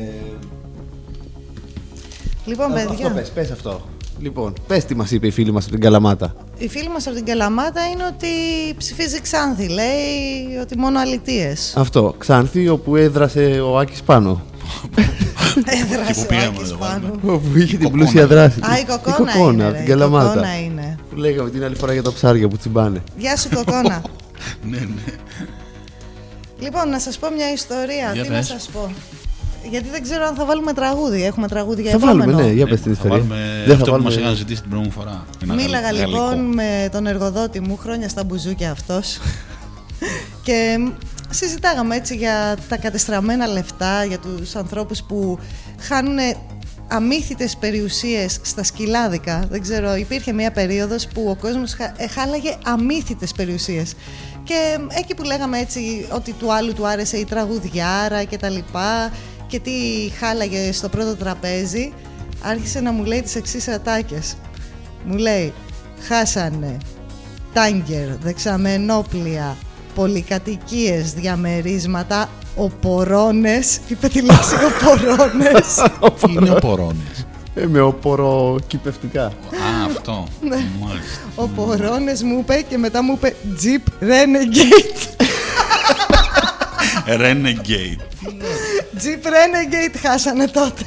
S2: Λοιπόν,
S3: αυτό
S2: παιδιά,
S3: πες, πες αυτό. Λοιπόν, πες τι μας είπε η φίλη μας από την Καλαμάτα.
S2: η φίλη μας από την Καλαμάτα είναι ότι ψηφίζει Ξάνθη. Λέει ότι μόνο αλητίες.
S3: Αυτό, Ξάνθη, όπου έδρασε ο Άκης πάνω.
S2: Έδρασε
S1: που
S2: ο
S1: πήγαμε
S2: Άκης
S1: να το
S2: πάνω.
S3: Όπου είχε την
S1: κοκόνα.
S3: πλούσια δράση.
S2: Α, η κοκόνα, είναι,
S3: από
S2: ρε,
S3: την
S2: η
S3: Καλαμάτα.
S2: κοκόνα είναι.
S3: Που λέγαμε την άλλη φορά για τα ψάρια που τσιμπάνε.
S2: Γεια σου κοκόνα.
S1: ναι, ναι.
S2: λοιπόν, να σας πω μια ιστορία.
S1: Για
S2: Τι να
S1: πες.
S2: σας πω. Γιατί δεν ξέρω αν θα βάλουμε τραγούδι. Έχουμε τραγούδι για
S3: θα βάλουμε,
S2: επόμενο.
S3: ναι, για πες την
S1: Ε, Θα
S3: ιστορία.
S1: βάλουμε
S3: Δεν
S1: αυτό
S3: θα
S1: που μας
S3: βάλουμε-
S1: είχαν ζητήσει την προηγούμενη φορά. Ένα
S2: Μίλαγα
S1: γαλλ-
S2: λοιπόν
S1: γαλλικό.
S2: με τον εργοδότη μου, χρόνια στα μπουζούκια αυτός και συζητάγαμε έτσι για τα κατεστραμμένα λεφτά, για τους ανθρώπους που χάνουν αμύθιτες περιουσίες στα σκυλάδικα. Δεν ξέρω, υπήρχε μια περίοδος που ο κόσμος χα- ε, χάλαγε αμύθιτες περιουσίες. Και εκεί που λέγαμε έτσι ότι του άλλου του άρεσε η τραγουδιάρα και τα λοιπά και τι χάλαγε στο πρώτο τραπέζι, άρχισε να μου λέει τις εξής ατάκες. Μου λέει, χάσανε τάγκερ, δεξαμενόπλια, πολυκατοικίες, διαμερίσματα, οπορώνες, είπε τη λέξη οπορώνες.
S1: Τι είναι οπορώνες.
S3: Ε, με όπορο κυπευτικά.
S1: Α, αυτό.
S2: Ναι.
S1: Μάλιστα.
S2: οπορώνες μου είπε και μετά μου είπε Jeep Renegade.
S1: Renegade.
S2: Jeep Renegade χάσανε τότε.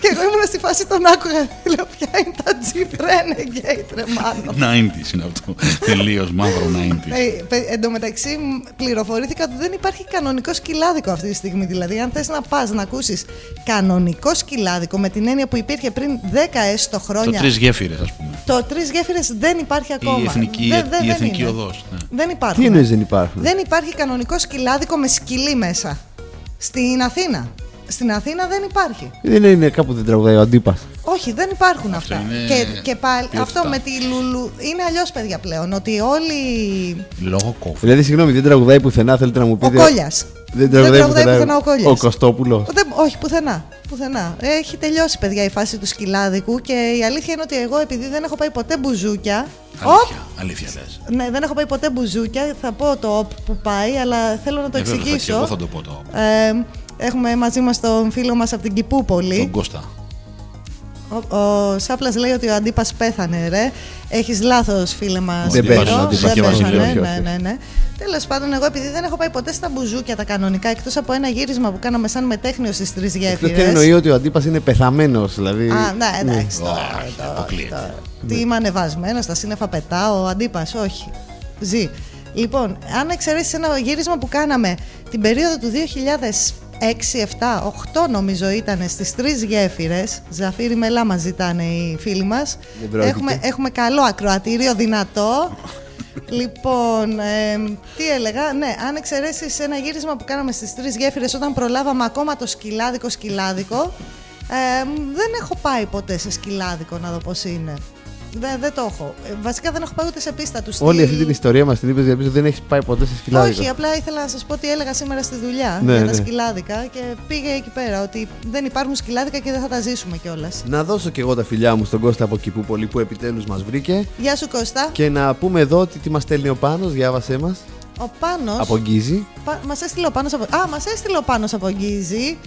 S2: και εγώ ήμουν στη φάση τον άκουγα. Λέω ποια είναι τα Jeep Renegade ρε μάνο.
S1: 90s είναι αυτό. Τελείως μαύρο 90s.
S2: Ε, παι- Εν τω μεταξύ, μ, πληροφορήθηκα ότι δεν υπάρχει κανονικό σκυλάδικο αυτή τη στιγμή. Δηλαδή, αν θες να πας να ακούσεις κανονικό σκυλάδικο με την έννοια που υπήρχε πριν 10 έστω
S1: Το
S2: χρόνια.
S1: τρεις γέφυρες, ας πούμε.
S2: Το τρεις γέφυρες δεν υπάρχει ακόμα.
S1: Η εθνική,
S2: Δεν- δεν-
S1: η
S2: δεν
S1: εθνική
S2: είναι.
S1: οδός. Ναι.
S2: Δεν υπάρχουν.
S3: Τι εννοείς δεν υπάρχουν;
S2: Δεν υπάρχει κανονικό σκυλάδικο με σκυλί μέσα. Στην Αθήνα. Στην Αθήνα δεν υπάρχει.
S3: Δεν είναι κάπου δεν τραγουδάει ο Αντίπας.
S2: Όχι, δεν υπάρχουν
S1: Αυτό
S2: αυτά.
S1: είναι
S2: Και, και πάλι,
S1: ποιότητα.
S2: αυτό με τη Λουλου. Είναι αλλιώς, παιδιά πλέον. Ότι όλοι.
S1: Λόγω κόφου.
S3: Δηλαδή, συγγνώμη, δεν τραγουδάει πουθενά, θέλετε να μου
S2: Ο
S3: πείτε.
S2: Κόλιας.
S3: Δεν τραγουδάει πουθενά
S2: ο Κόλιας.
S3: ο Κωστόπουλος.
S2: Δεν- όχι, πουθενά. πουθενά. Έχει τελειώσει, παιδιά, η φάση του σκυλάδικου και η αλήθεια είναι ότι εγώ, επειδή δεν έχω πάει ποτέ μπουζούκια. Οπ!
S1: Αλήθεια, αλήθεια λες.
S2: Ναι, δεν έχω πάει ποτέ μπουζούκια. Θα πω το οπ που πάει, αλλά θέλω να το
S1: Ε, βέβαια, θα- και
S2: εξηγήσω.
S1: Εγώ θα το πω το.
S2: Ε, έχουμε μαζί μας τον φίλο μας από την Κιπούπολη.
S1: Τον Κώστα.
S2: Ο, ο Σάπλας λέει ότι ο Αντίπας πέθανε, ρε. Έχεις λάθος, φίλε μας.
S3: Δεν
S2: Σπύρο.
S3: πέθανε ο Αντίπας,
S2: Δεν
S1: και
S2: πέθανε,
S1: βασιλεύει,
S2: ναι, ναι, ναι. Τέλος πάντων, εγώ επειδή δεν έχω πάει ποτέ στα μπουζούκια τα κανονικά, εκτός από ένα γύρισμα που κάναμε σαν μετέχνιο στις τρεις
S3: Αυτό
S2: γέφυρες.
S3: εννοεί ότι ο Αντίπας είναι πεθαμένος. Δηλαδή.
S2: Α, ναι, εντάξει.
S1: Ω,
S2: τώρα, τώρα,
S1: αποκλείεται.
S2: τώρα. Τι είμαι ανεβασμένος, στα σύννεφα πετάω, ο αντίπας, όχι. Ζει. Λοιπόν, αν εξαιρέσεις ένα γύρισμα που κάναμε την περίοδο του 2006, 7, 8 νομίζω ήταν στις τρεις γέφυρες Ζαφύρι Μελά μας ζητάνε οι φίλοι μας
S3: Δεν πρόκειται.
S2: έχουμε, έχουμε καλό ακροατήριο, δυνατό Λοιπόν, εμ, τι έλεγα, ναι, αν εξαιρέσεις ένα γύρισμα που κάναμε στις τρεις γέφυρες όταν προλάβαμε ακόμα το σκυλάδικο σκυλάδικο, εμ, δεν έχω πάει ποτέ σε σκυλάδικο να δω πώς είναι. Δεν, δεν το έχω. Ε, βασικά δεν έχω πάει ούτε σε πίστα τους.
S3: Όλη
S2: στη-
S3: αυτή την ιστορία μας την είπες γιατί δεν έχεις πάει ποτέ σε σκυλάδικο.
S2: Όχι, απλά ήθελα να σας πω τι έλεγα σήμερα στη δουλειά
S3: Ναι,
S2: για τα
S3: ναι.
S2: σκυλάδικα και πήγε εκεί πέρα ότι δεν υπάρχουν σκυλάδικα και δεν θα τα ζήσουμε κιόλας.
S3: Να δώσω και εγώ τα φιλιά μου στον Κώστα από Κιπούπολη που επιτέλους μας βρήκε.
S2: Γεια σου Κώστα.
S3: Και να πούμε εδώ ότι τι μας στέλνει ο Πάνος, διάβασέ μας.
S2: Ο Πάνος
S3: Από Γκίζη.
S2: Πα... Μας έστειλε ο Πάνος από... Α, μας έστειλε ο Πάνος από Γκίζη.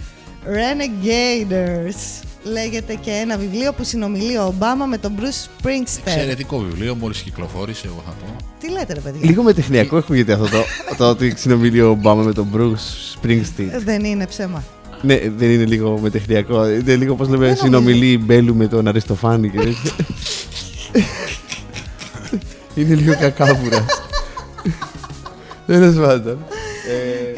S2: Renegaders. Λέγεται και ένα βιβλίο που συνομιλεί ο Ομπάμα με τον Bruce Springsteen.
S1: Εξαιρετικό βιβλίο, μόλις κυκλοφόρησε, εγώ θα πω.
S2: Τι λέτε ρε παιδιά;
S3: Λίγο με τεχνιακό ακούγεται αυτό το, το ότι συνομιλεί ο Ομπάμα με τον Bruce Springsteen.
S2: Ε, Δεν είναι ψέμα.
S3: ναι, δεν είναι λίγο με τεχνιακό. Είναι λίγο πώς λέμε,
S2: νομίζω.
S3: συνομιλεί η Μπέλου με τον Αριστοφάνη και τέτοια. είναι λίγο κακάβουρα. Τέλος πάντων.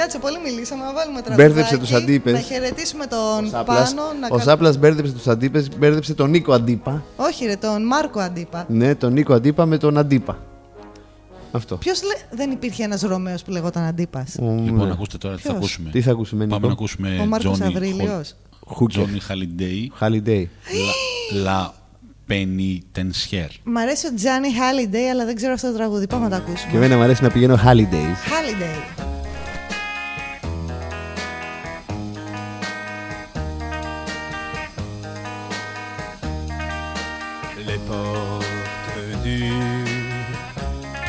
S3: Ε,
S2: Κάτσε, πολύ μιλήσαμε, να βάλουμε τραγουδάκι.
S3: Μπέρδεψε τους αντίπες.
S2: Να χαιρετήσουμε τον
S3: ο Σάπλας-
S2: Πάνο. Να
S3: Ο
S2: κα-
S3: Σάπλας μπέρδεψε τους αντίπες, μπέρδεψε τον Νίκο Αντίπα.
S2: Όχι ρε, τον Μάρκο Αντίπα.
S3: Ναι, τον Νίκο Αντίπα με τον Αντίπα. Αυτό.
S2: Ποιος δεν υπήρχε ένας Ρωμαίος που λεγόταν Αντίπας;
S3: Ο-
S1: Λοιπόν,
S3: ναι.
S1: ακούστε τώρα τι θα
S2: Ποιος;
S1: ακούσουμε.
S3: Τι θα ακούσουμε,
S1: Πάμε
S3: Νίκο;
S1: να ακούσουμε
S2: Ο Μάρκος
S1: Johnny
S2: Αβρίλιος.
S3: Χούκερ.
S1: Johnny Holiday,
S3: Holiday.
S1: La, La Penitentiaire.
S2: Μ' αρέσει ο Τζάνι Holiday, αλλά δεν ξέρω αυτό το τραγούδι. Πάμε να το ακούσουμε.
S3: Και εμένα μου αρέσει να πηγαίνω holidays.
S2: Holiday.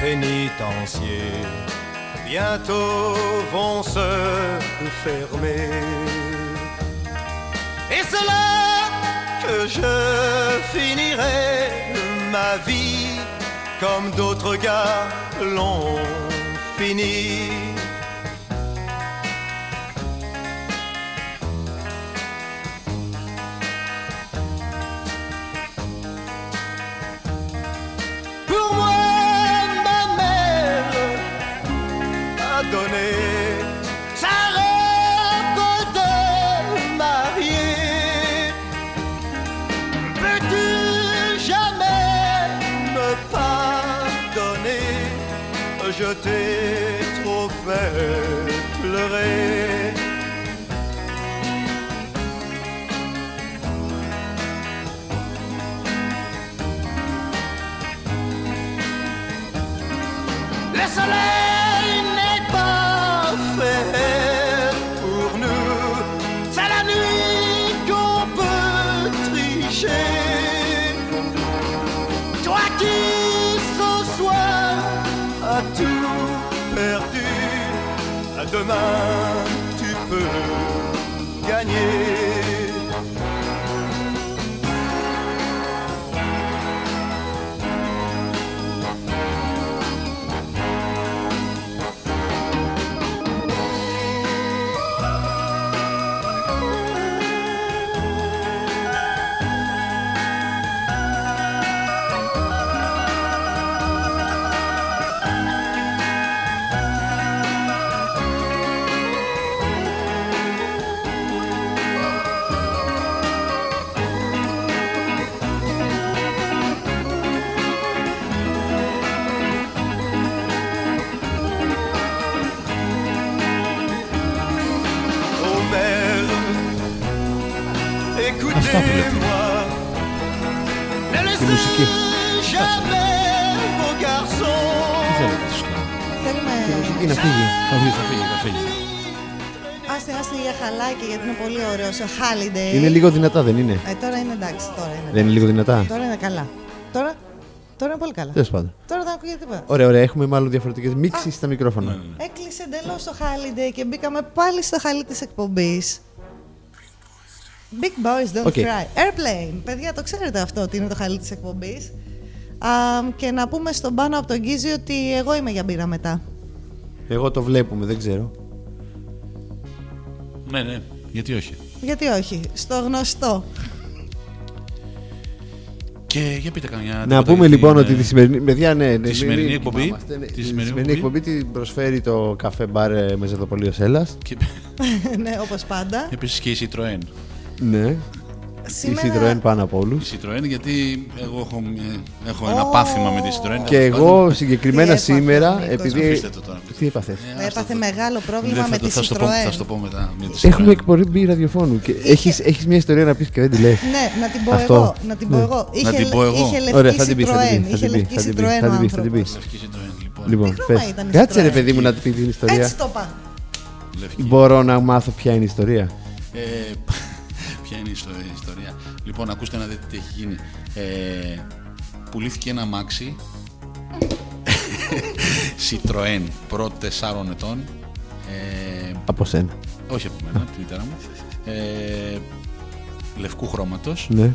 S7: Pénitencier bientôt vont se fermer. Et c'est là que je finirai ma vie comme d'autres gars l'ont fini. A donné sa robe de mariée. Peux-tu jamais me pardonner? Je t'ai Ne laissez jamais vos
S1: Τι
S7: garçons
S1: θέλετε εσείς τώρα.
S2: Θέλουμε.
S3: Μουσική να φύγει.
S1: Θα φύγει, θα φύγει, θα φύγει.
S2: Άστε, άστε για χαλάκι γιατί είναι πολύ ωραίο. Ο Holiday.
S3: Είναι λίγο δυνατά, δεν είναι;
S2: Ε, τώρα είναι εντάξει. Τώρα είναι,
S3: Δεν είναι λίγο δυνατά;
S2: τώρα είναι καλά. Τώρα, τώρα είναι πολύ καλά.
S3: Τέλος πάντων.
S2: Τώρα δεν ακούγεται τίποτα.
S3: Ωραία, ωραία. Έχουμε μάλλον διαφορετικές μίξεις στα μικρόφωνα.
S2: Έκλεισε εντελώς το Holiday και μπήκαμε πάλι στο χαλί της εκπομπής. Big boys don't
S3: Οκ.
S2: cry. Airplane. Παιδιά, το ξέρετε αυτό ότι είναι το χαλί της εκπομπής. και να πούμε στον πάνω από τον Γκίζη ότι εγώ είμαι για μπύρα μετά.
S3: Εγώ το βλέπουμε, δεν ξέρω.
S1: Ναι, ναι, γιατί όχι;
S2: Γιατί όχι, στο γνωστό.
S1: Και για πείτε καμιά.
S3: Να
S1: τίποτα
S3: πούμε
S1: για
S3: λοιπόν
S1: την,
S3: ότι
S1: ε,
S3: τη σημερινή. Παιδιά, ναι, ναι,
S1: τη σημερινή
S3: μην
S1: εκπομπή-
S3: κοιμάμαστε, ναι.
S1: τη
S3: Τη
S1: σημερινή
S3: σημερινή εκπομπή την προσφέρει το καφέ μπαρ ε, μεζεδοπωλείο Έλλα.
S1: Και
S2: ναι, όπως πάντα.
S1: επίσης και η Citroën.
S3: Ναι. Η Citroën πάνω από όλους.
S1: Η Citroën, γιατί εγώ έχω, ε, έχω ένα πάθημα με τη Citroën.
S3: Και εγώ συγκεκριμένα
S2: Τι έπαθε,
S3: σήμερα,
S2: Νίκος;
S3: επειδή.
S1: Αφήστε το τώρα.
S3: Τι έπαθε;
S1: Ε,
S2: Έπαθε μεγάλο πρόβλημα
S1: Δεν
S2: με
S1: θα,
S2: τη
S1: το, θα, στο πω, θα
S2: Citroën.
S1: στο πω μετά. Με τη
S3: Έχουμε
S1: Citroën.
S3: εκπομπή ραδιοφώνου και έχεις, έχεις μια ιστορία να πεις και δεν τη λες.
S2: Ναι, να την πω
S3: Αυτό.
S2: εγώ. Να την πω
S3: Ναι.
S2: εγώ. Είχε,
S1: την πω εγώ.
S2: είχε λευκή
S3: Ωραία, θα την πεις, θα την
S2: Citroën.
S3: πεις, θα
S2: Είχε
S3: την πεις,
S2: λευκή
S3: θα την πεις,
S2: Citroën
S3: θα
S2: ο
S3: την πεις, θα την
S2: άνθρωπος.
S3: πεις.
S1: Λευκή Citroën, λοιπόν.
S3: Λοιπόν,
S2: χρώμα
S3: πες.
S2: ήταν η
S3: Κάτσε ρε
S2: Citroën;
S3: παιδί μου να του πεις την ιστορία.
S2: Έτσι το είπα.
S1: Λευκή.
S3: Μπορώ να μάθω ποια είναι η ιστορία.
S1: Ε, ποια είναι η ιστο- η ιστορία. Λοιπόν, ακούστε να δείτε τι έχει γίνει. Ε, πουλήθηκε ένα αμάξι Citroën προ 4 ετών. Ε,
S3: Από σένα.
S1: όχι από μένα, από τη μητέρα μου. Ε, λευκού χρώματος.
S3: Ναι.
S1: Ε,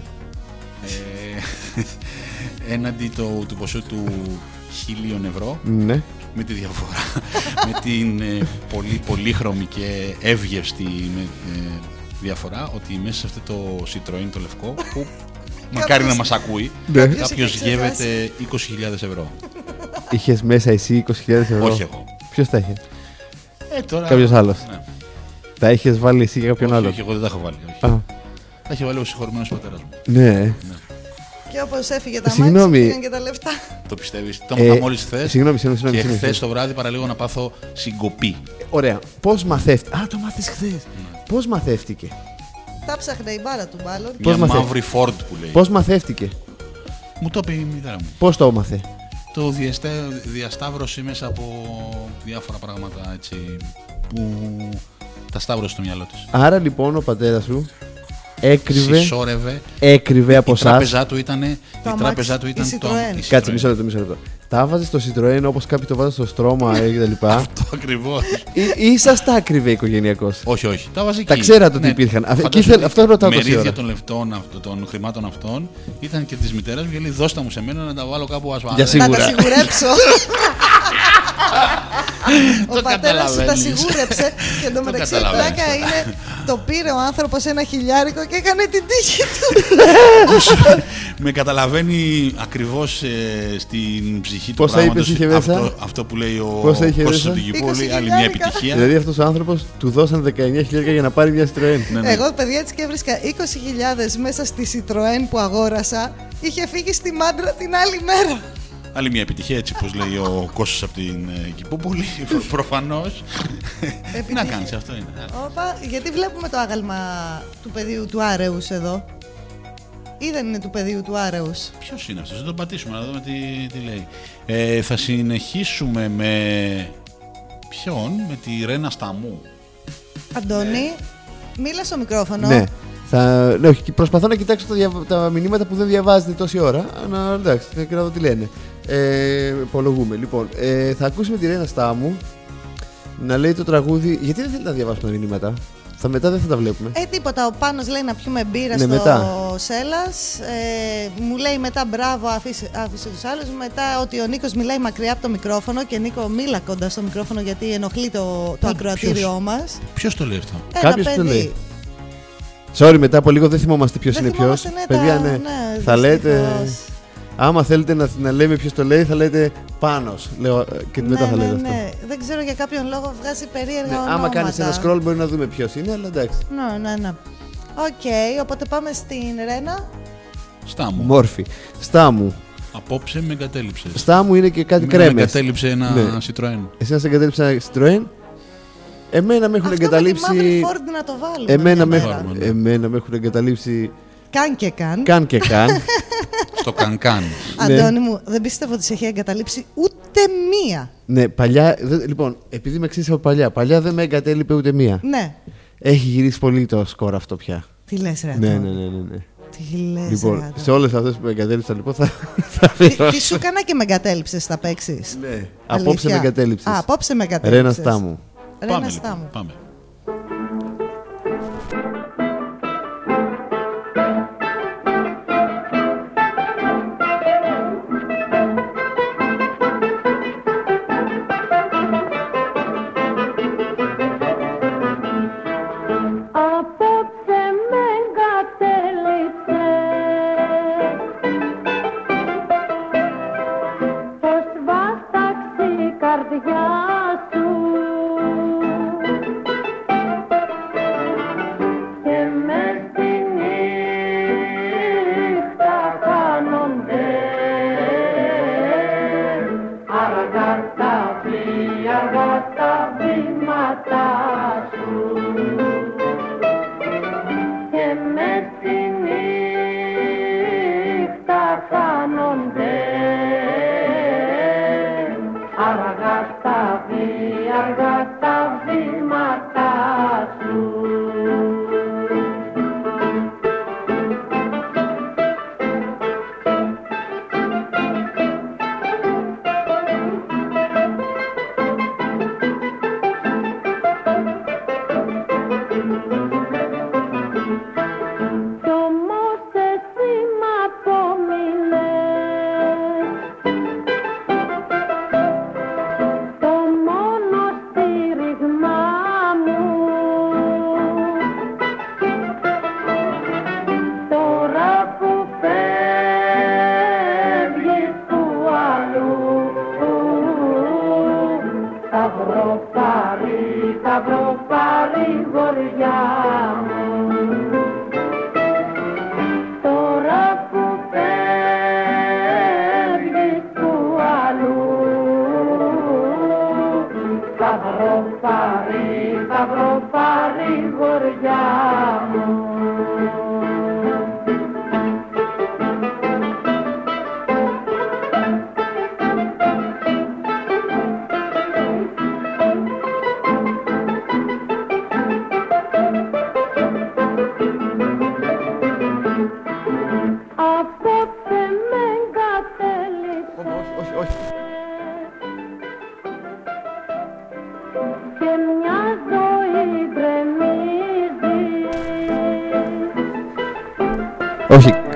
S1: έναντι το, του ποσού του χίλιων ευρώ
S3: Ναι.
S1: με τη διαφορά με την ε, πολύ πολύχρωμη και εύγευστη με, ε, διαφορά ότι μέσα σε αυτό το Citroën το λευκό που μακάρι να μας ακούει
S3: Ναι.
S1: κάποιος
S2: είχε
S1: γεύεται 20.000 ευρώ
S3: Είχες μέσα εσύ 20.000 ευρώ;
S1: όχι εγώ
S3: Ποιος τα είχε;
S1: ε, τώρα,
S3: Κάποιος άλλος.
S1: ναι.
S3: Τα είχες βάλει εσύ για κάποιον
S1: όχι,
S3: άλλο.
S1: όχι, εγώ δεν τα έχω βάλει όχι.
S3: Α,
S1: τα είχε βάλει ο συγχωρημένος πατέρας μου
S3: ναι.
S2: Και όπως έφυγε τα
S3: Συγγνώμη.
S2: μάτια, πήγαν και τα λεφτά.
S1: Το πιστεύεις. Το
S3: Ε,
S1: έμαθα μόλις χθες.
S3: συγγνώμη, συγγνώμη, συγγνώμη,
S1: Και
S3: συγγνώμη,
S1: χθες
S3: συγγνώμη.
S1: το βράδυ παραλίγο να πάθω συγκοπή.
S3: Ωραία. Πώς μαθεύτηκε. Α, το μάθες χθες. Πώς μαθεύτηκε;
S2: Τα ψάχνε η μπάρα του μάλλον.
S3: Πώς
S1: Μια
S3: μαθαίνει;
S1: μαύρη Ford που λέει.
S3: Πώς μαθεύτηκε;
S1: Μου το είπε η μητέρα μου.
S3: Πώς το έμαθε.
S1: Το διαστέ, διασταύρωση μέσα από διάφορα πράγματα έτσι που τα σταύρωσε στο μυαλό της.
S3: Άρα λοιπόν ο πατέρας σου έκρυβε,
S1: Συσσόρευε.
S3: έκρυβε από
S1: η
S3: εσά.
S1: τράπεζά του ήταν, η
S2: αμάξι,
S1: τράπεζά του
S2: η
S1: ήταν το
S2: Citroën.
S1: η
S3: Κάτσε,
S1: Citroën.
S3: μισό λεπτό, μισό λεπτό. Τα βάζε στο Citroën όπως κάποιοι το βάζουν στο στρώμα ε, κτλ.
S1: Το ακριβώς.
S3: ή ή σα τα έκρυβε οικογενειακώς.
S1: όχι, όχι. Τα βάζεις
S3: Τα
S1: εκεί.
S3: ξέρατε ότι υπήρχαν. Αυτή-
S1: φαντάζομαι
S3: εκεί ήθελα-
S1: ότι
S3: αυτό ρωτάω τόση
S1: Μερίδια
S3: ώρα.
S1: των, λεφτών, αυτών, των χρημάτων αυτών ήταν και της μητέρας μου και λέει: Δώστα μου σε μένα να τα βάλω κάπου ασφαλή.
S3: Για
S2: Να
S3: σίγουρα.
S2: τα σιγουρέψω. Ο
S1: Το
S2: πατέρας σου τα
S1: καταλαβαίνεις.
S2: σιγούρεψε και
S1: Το
S2: εντωμεταξύ η
S1: καταλαβαίνεις.
S2: πλάκα είναι το πήρε ο άνθρωπος ένα χιλιάρικο και έκανε την τύχη του.
S1: Με καταλαβαίνει ακριβώς στην ψυχή του
S3: Πόσα
S1: πράγματος
S3: είπες είχε μέσα;
S1: Αυτό, αυτό που λέει ο
S3: Πόσα είχε
S1: Κώστας
S3: μέσα;
S1: του Τικηπού,
S2: 20
S1: λέει άλλη μια
S2: χιλιάρικα.
S1: επιτυχία.
S3: Δηλαδή αυτός ο άνθρωπος του δώσαν 19.000 για να πάρει μια Citroën.
S1: Ναι, ναι.
S2: Εγώ, παιδιά, έτσι και έβρισκα 20.000 μέσα στη Citroën που αγόρασα. Είχε φύγει στη μάντρα την άλλη μέρα.
S1: Άλλη μια επιτυχία, έτσι όπως λέει ο Κώστας από την ε, Κυπούπολη, προφανώς. Τι να
S2: Επιτυχία.
S1: κάνεις, αυτό είναι.
S2: Όπα, γιατί βλέπουμε το άγαλμα του πεδίου του Άρεους εδώ. Ή δεν είναι του πεδίου του Άρεους;
S1: Ποιος είναι αυτός, θα τον πατήσουμε να δούμε τι, τι λέει. Ε, θα συνεχίσουμε με... Ποιον, με τη Ρένα Σταμού.
S2: Αντώνη, μίλα στο μικρόφωνο.
S3: Ναι. Θα... ναι, όχι, προσπαθώ να κοιτάξω τα, διαβα- τα μηνύματα που δεν διαβάζετε τόση ώρα. Να, εντάξει, και να δω τι λένε. Ε, υπολογούμε. Λοιπόν, ε, θα ακούσουμε τη Ρένα Στάμου να λέει το τραγούδι. Γιατί δεν θέλει να διαβάσουμε τα μηνύματα; Θα μετά δεν θα τα βλέπουμε.
S2: Ε, τίποτα. Ο Πάνος λέει να πιούμε μπύρα
S3: Ναι,
S2: στο
S3: μετά.
S2: Σέλλας. Ε, μου λέει μετά μπράβο, αφήσε, άφησε τους άλλους. Μετά ότι ο Νίκος μιλάει μακριά από το μικρόφωνο και Νίκο μίλα κοντά στο μικρόφωνο γιατί ενοχλεί το, το
S1: Πού,
S2: ακροατήριό
S1: ποιος;
S2: μας.
S1: Ποιος το λέει αυτό;
S2: Ένα
S3: Κάποιος το
S2: παιδί.
S3: λέει. Sorry, μετά από λίγο δεν θυμόμαστε ποιος
S2: Δεν
S3: είναι ποιος.
S2: θυμόμαστε, ναι,
S3: Παιδιά,
S2: τα-
S3: ναι.
S2: ναι,
S3: θα λέτε.
S2: Δυστυχώς.
S3: Άμα θέλετε να, να λέμε ποιος το λέει, θα λέτε πάνω. Λέω, ε, και μετά
S2: ναι,
S3: θα
S2: ναι,
S3: λέτε
S2: ναι.
S3: αυτό.
S2: Δεν ξέρω για κάποιον λόγο βγάζει περίεργα
S3: Ναι,
S2: ονόματα.
S3: άμα κάνεις ένα scroll, μπορεί να δούμε ποιος είναι, αλλά εντάξει.
S2: Ναι, ναι, ναι. Οκ, οπότε πάμε στην Ρένα.
S1: Στάμου.
S3: Μόρφη. Στάμου.
S1: Απόψε με εγκατέλειψες.
S3: Στάμου είναι και κάτι
S1: Εμένα
S3: κρέμες.
S1: με εγκατέλειψε ένα
S3: Ναι.
S1: Citroën.
S3: Εσένα σε εγκατέλειψε ένα Citroën; Εμένα με έχουν
S2: Αυτό με τη
S3: εγκαταλείψει.
S2: μαύρη Ford να το βάλουμε.
S3: Εμένα
S2: μια
S3: με,
S2: μέρα.
S1: Βάλουμε, ναι.
S3: εμένα με έχουν εγκαταλείψει
S2: Καν και καν.
S3: καν και καν.
S1: Στο Κανκάν.
S3: Ναι.
S2: Αντώνη μου, δεν πιστεύω ότι σε έχει εγκαταλείψει ούτε μία.
S3: ναι, παλιά. δε- λοιπόν, επειδή με ξέρει από παλιά, παλιά δεν με εγκατέλειπε ούτε μία.
S2: Ναι.
S3: Έχει γυρίσει πολύ το σκορ αυτό πια.
S2: Τι λες ρε
S3: Ναι,
S2: Αντώνη;
S3: ναι, ναι, ναι. ναι.
S2: Τι λες
S3: Λοιπόν,
S2: ρε
S3: σε
S2: Αντώνη;
S3: όλες αυτές που με εγκατέλειψαν, λοιπόν, θα, θα
S2: Τι,
S3: φύγω.
S2: τι σου έκανα και με εγκατέλειψες θα παίξεις.
S3: Ναι. Απόψε με
S2: Αλήθεια.
S3: εγκατέλειψες.
S2: Α, απόψε με εγκατέλειψες.
S3: Ρένα Στάμου.
S2: Ρένα
S1: Πάμε
S2: Στάμου.
S1: λοιπόν. Πάμε.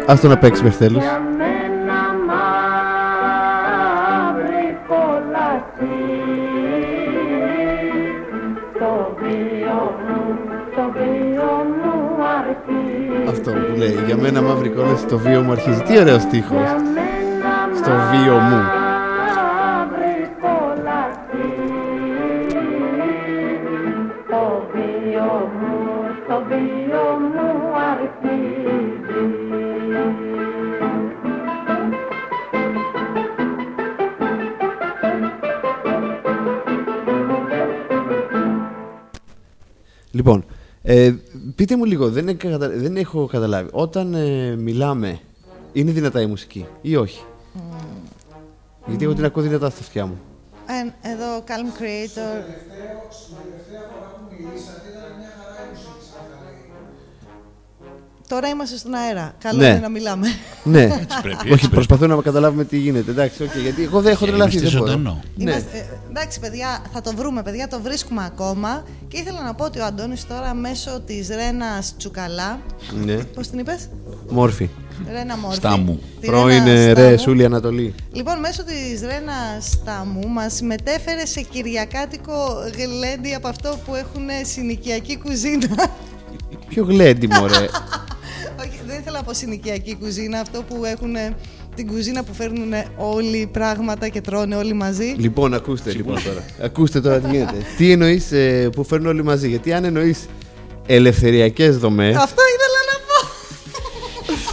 S3: Όχι, άστο να παίξει μέχρι τέλους. Αυτό που λέει, για μένα μαύρη κόλαση το βίο μου αρχίζει. Τι ωραίος στίχος. Στο βίο μου. Λοιπόν, ε, πείτε μου λίγο, δεν, έχω κατα- δεν έχω καταλάβει. Όταν ε, μιλάμε, είναι δυνατά η μουσική ή όχι; Γιατί εγώ την ακούω δυνατά στα αυτιά μου.
S2: Ε, εδώ, Calm Creator. Τώρα είμαστε στον αέρα. Καλό
S3: Ναι.
S2: είναι να μιλάμε.
S3: Ναι,
S1: πρέπει, έτσι
S3: όχι,
S1: πρέπει.
S3: προσπαθώ να καταλάβουμε τι γίνεται. Εντάξει, οκ, γιατί εγώ δεν έχω
S1: Και
S3: τρελαθεί.
S1: είμαστε
S3: Δεν μπορώ.
S1: ζωντανό.
S3: Ναι.
S2: Είμαστε- ε, εντάξει, παιδιά, θα το βρούμε, παιδιά, το βρίσκουμε ακόμα. Και ήθελα να πω ότι ο Αντώνης τώρα μέσω της Ρένας Τσουκαλά.
S3: ναι.
S2: Πώς την είπες;
S3: Μόρφη.
S2: Ρένα Μόρφη.
S1: Στάμου.
S2: Τη
S3: Πρώην
S2: Ρένα
S3: ε, ρε,
S2: Στάμου.
S3: Σούλη Ανατολή.
S2: Λοιπόν, μέσω της Ρένας Στάμου μας μετέφερε σε κυριακάτικο γλέντι από αυτό που έχουν συνοικιακή κουζίνα.
S3: Πιο γλέντι, μωρέ.
S2: Όχι, δεν ήθελα να πω συνοικιακή κουζίνα, αυτό που έχουν την κουζίνα που φέρνουν όλοι πράγματα και τρώνε όλοι μαζί.
S3: λοιπόν, ακούστε λοιπόν τώρα. ακούστε τώρα τι γίνεται. τι εννοείς που φέρνουν όλοι μαζί; Γιατί αν εννοείς ελευθεριακές δομέ.
S2: Αυτό ήθελα να πω.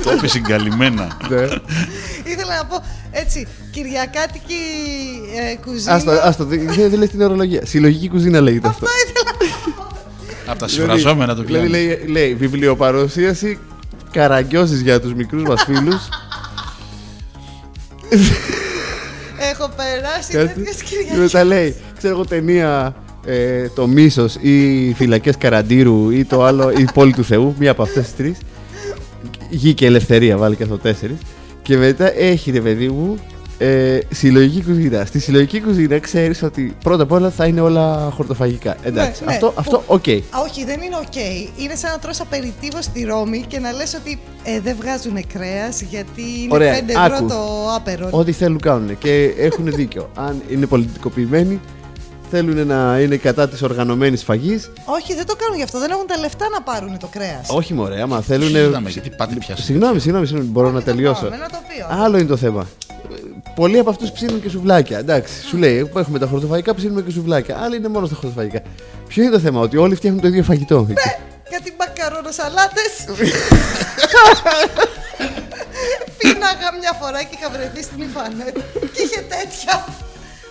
S1: Το είπες συγκαλυμμένα.
S3: ναι.
S2: Ήθελα να πω έτσι, κυριακάτικη ε, κουζίνα.
S3: Άστο, άστο, δεν δεν λες την ορολογία. Συλλογική κουζίνα λέγεται αυτό.
S2: Αυτό ήθελα να πω.
S1: Από τα συμφραζόμενα το
S3: Δηλαδή
S1: κλείνει.
S3: λέει, λέει βιβλιοπαρουσίαση καραγκιόζης για τους μικρούς μας φίλους.
S2: Έχω περάσει
S3: Κάτι.
S2: τέτοιες
S3: Και
S2: κυριακές.
S3: μετά λέει, ξέρω εγώ ταινία ε, το Μίσος ή Φυλακές Καραντίρου ή το άλλο η Πόλη του Θεού, μία από αυτές τις τρεις. Γη και ελευθερία βάλει και αυτό τέσσερις. Και μετά έχει ρε παιδί μου ε, συλλογική κουζίνα. Στη συλλογική κουζίνα ξέρεις ότι πρώτα απ' όλα θα είναι όλα χορτοφαγικά. Εντάξει,
S2: ναι.
S3: αυτό,
S2: Που-
S3: αυτό οκ.
S2: Α, όχι, δεν είναι οκ. Είναι σαν να τρως aperitivo στη Ρώμη και να λες ότι ε, δεν βγάζουν κρέας γιατί είναι
S3: Ωραία,
S2: 5 ευρώ
S3: άκου.
S2: το apero.
S3: Ό,τι θέλουν κάνουν και έχουν δίκιο. Αν είναι πολιτικοποιημένοι, θέλουν να είναι κατά της οργανωμένης σφαγής.
S2: Όχι, δεν το κάνουν γι' αυτό. Δεν έχουν τα λεφτά να πάρουν το κρέας.
S3: Όχι, μωρέ, άμα θέλουν.
S1: Συζητάμε, γιατί πάτε πια.
S3: Συγγνώμη, συγγνώμη, συγγνώμη, μπορώ να
S2: Όχι, το
S3: τελειώσω.
S2: πάμε, να το πει, όχι.
S3: Άλλο είναι το θέμα. Πολλοί από αυτούς ψήνουν και σουβλάκια. Εντάξει, σου λέει, έχουμε τα χορτοφαγικά, ψήνουμε και σουβλάκια. Άλλοι είναι μόνο στα χορτοφαγικά. Ποιο είναι το θέμα, ότι όλοι φτιάχνουν το ίδιο φαγητό. εκεί.
S2: Κάτι μπακαρόνο-σαλάτες. Πίναγα μια φορά και είχα βρεθεί στην Ιφανέτ και είχε τέτοια.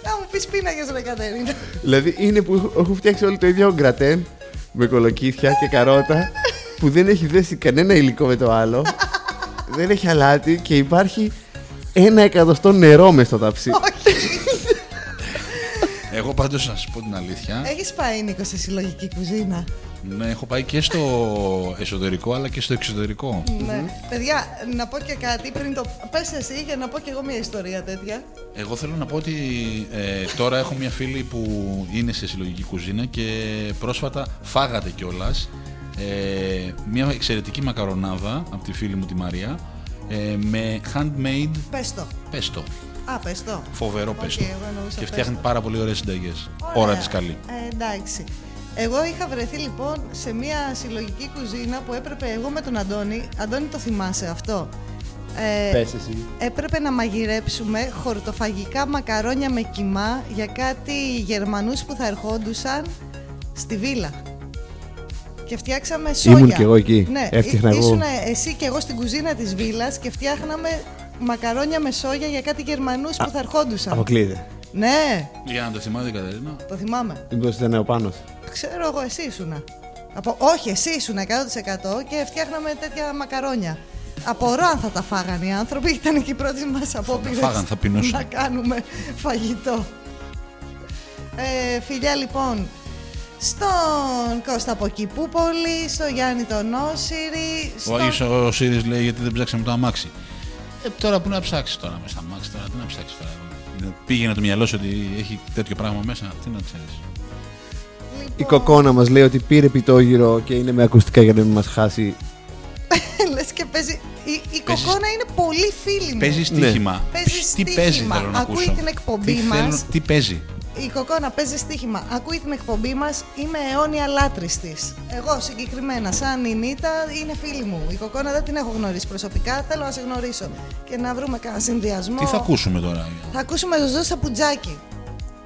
S2: Να μου πεις πίναγες ρε Κατερίνα.
S3: δηλαδή είναι που έχουν φτιάξει όλοι το ίδιο γκρατέν με κολοκύθια και καρότα που δεν έχει δέσει κανένα υλικό με το άλλο. δεν έχει αλάτι και υπάρχει ένα εκατοστό νερό μες στο ταψί.
S1: Εγώ πάντως να σας πω την αλήθεια.
S2: Έχεις πάει Νίκος σε συλλογική κουζίνα;
S1: Ναι, έχω πάει και στο εσωτερικό αλλά και στο εξωτερικό.
S2: Ναι. Παιδιά, να πω και κάτι πριν το. Πες εσύ για να πω και εγώ μια ιστορία τέτοια.
S1: Εγώ θέλω να πω ότι ε, τώρα έχω μια φίλη που είναι σε συλλογική κουζίνα και πρόσφατα φάγατε κιόλας ε, μια εξαιρετική μακαρονάδα από τη φίλη μου τη Μαρία ε, με handmade
S2: Πες το.
S1: πέστο.
S2: Α, πες το.
S1: Φοβερό
S2: Οκ,
S1: πέστο.
S2: εγώ εννοούσα
S1: και φτιάχνει
S2: πέστο.
S1: πάρα πολύ ωραίες συνταγές.
S2: Ωραία.
S1: Ώρα της καλή.
S2: Ε, εντάξει. Εγώ είχα βρεθεί λοιπόν σε μια συλλογική κουζίνα που έπρεπε εγώ με τον Αντώνη. Αντώνη, το θυμάσαι αυτό; Ε,
S3: Πες εσύ.
S2: έπρεπε να μαγειρέψουμε χορτοφαγικά μακαρόνια με κιμά για κάτι Γερμανούς που θα ερχόντουσαν στη βίλα. Και φτιάξαμε σόγια.
S3: Ήμουν κι εγώ εκεί.
S2: Ναι,
S3: Έφτιαχνα εγώ.
S2: ήσουν εσύ και εγώ στην κουζίνα της βίλας και φτιάχναμε μακαρόνια με σόγια για κάτι Γερμανούς που θα ερχόντουσαν.
S3: Αποκλείεται.
S2: Ναι,
S1: Για να το θυμάται η Κατερίνα.
S2: το θυμάμαι.
S3: Μήπω ήταν ο Πάνος.
S2: Ξέρω εγώ, εσύ ήσουνα. Από... Όχι, εσύ ήσουν 100% και φτιάχναμε τέτοια μακαρόνια. Απορώ αν θα τα φάγανε οι άνθρωποι, ήταν και οι πρώτε μας απόπειρε
S1: φάγαν, θα πεινούσαν.
S2: να κάνουμε φαγητό. Ε, φιλιά λοιπόν στον Κώστα από Κιπούπολη, στο Γιάννη τον Όσυρη,
S1: Ο
S2: στο...
S1: Άγιος ο Σύρης λέει γιατί δεν ψάξαμε το αμάξι. Ε, τώρα που να ψάξεις τώρα μέσα στα αμάξι, τώρα τι να ψάξεις τώρα. Ε, Πήγαινε το μυαλό σου ότι έχει τέτοιο πράγμα μέσα, τι να ξέρεις.
S2: Λοιπόν,
S3: Η κοκόνα μας λέει ότι πήρε πιτόγυρο και είναι με ακουστικά για να μην μας χάσει.
S2: Λες και και παίζει. Η, η
S1: Παίζει-
S2: κοκόνα είναι πολύ φίλη μου.
S1: Παίζεις στοίχημα.
S2: Παίζεις
S1: Τι παίζει,
S2: στοίχημα.
S1: θέλω να
S2: Ακούει
S1: ακούσω.
S2: την εκπομπή
S1: τι
S2: μας.
S1: θέλω- Τι παίζει.
S2: Η κοκόνα παίζει στοίχημα. Ακούει την εκπομπή μας. Είμαι αιώνια λάτρης της. Εγώ συγκεκριμένα, σαν η Νίτα, είναι φίλη μου. Η κοκόνα δεν την έχω γνωρίσει προσωπικά. Θέλω να σε γνωρίσω. Και να βρούμε κανένα συνδυασμό.
S1: Τι θα ακούσουμε τώρα.
S2: Θα ακούσουμε ζωζό σαπουτζάκι.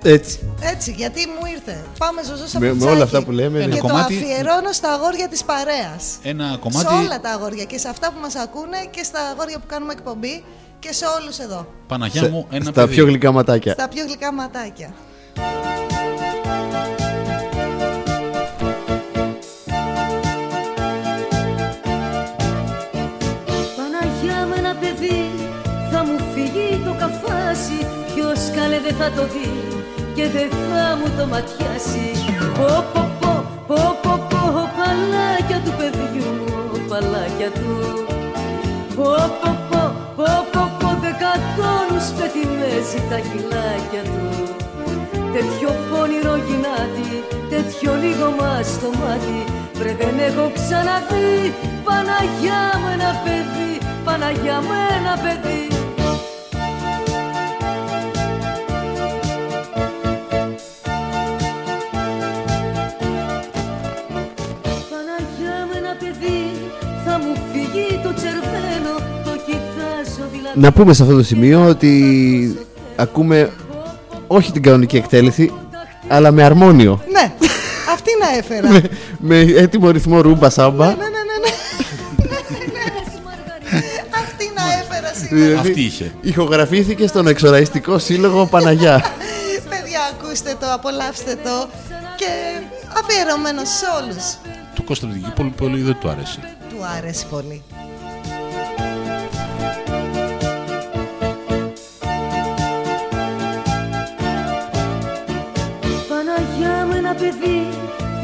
S3: Έτσι.
S2: Έτσι, γιατί μου ήρθε. Πάμε ζωζό
S3: Με,
S2: σαπουτζάκι.
S3: με όλα αυτά που λέμε.
S1: Ένα
S2: Και
S1: κομμάτι-
S2: το αφιερώνω στα αγόρια της παρέας.
S1: Ένα
S2: Σε
S1: κομμάτι
S2: όλα τα αγόρια και σε αυτά που μας ακούνε και στα αγόρια που κάνουμε εκπομπή και σε όλους εδώ.
S1: Παναγιά
S3: σε-
S1: μου, ένα
S3: στα
S1: παιδί.
S3: πιο γλυκά ματάκια.
S2: Στα πιο γλυκά ματάκια.
S8: Παναγιά με ένα παιδί θα μου φύγει το καφάσι. Ποιος καλέ δεν θα το δει και δεν θα μου το ματιάσει. Πω πω πω πω πω πω παλάκια του παιδιού μου παλάκια του. Πω πω πω πω πω πω δεκατόνους πετιμέζει τα χυλάκια του Τέτοιο πόνιρο γυνάτι, τέτοιο λίγο μας στο μάτι. Βρε δεν έχω ξαναδεί Παναγιά μου ένα παιδί, Παναγιά μου ένα παιδί. Παναγιά μου ένα παιδί, θα μου φύγει το τσερβέλο Το κοιτάζω δηλαδή.
S3: Να πούμε σε αυτό το σημείο ότι ακούμε όχι την κανονική εκτέλεση, αλλά με αρμόνιο.
S2: Ναι, αυτή να έφερα. ναι,
S3: με έτοιμο ρυθμό ρούμπα σάμπα.
S2: ναι, ναι, ναι. αυτή να έφερα σήμερα.
S3: Δηλαδή,
S1: Αυτή είχε.
S3: Ηχογραφήθηκε στον εξοραϊστικό σύλλογο Παναγιά.
S2: Παιδιά, ακούστε το, απολαύστε το και αφιερωμένο σε όλους.
S1: Του Κώστα Πτυγική πολύ, πολύ δεν του άρεσε.
S2: Του άρεσε πολύ.
S8: Παιδί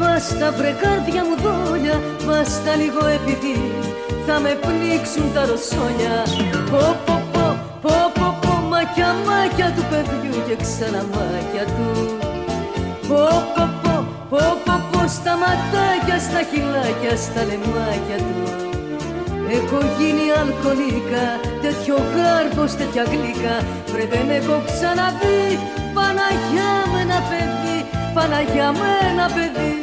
S8: Βάστα βρε κάρδια μου δόλια Βάστα λίγο επειδή Θα με πνίξουν τα ροσόνια Πω πω πω πω πω πω Μάκια μάκια του παιδιού και ξανά μάκια του. Πω πω πω πω πω πω Στα ματάκια, στα χυλάκια, στα λεμάκια του. Έχω γίνει αλκοολίκα, τέτοιο γάρμπος, τέτοια γλύκα. Βρε δεν έχω ξαναδεί Παναγιά με ένα παιδί, Παναγιά με ένα παιδί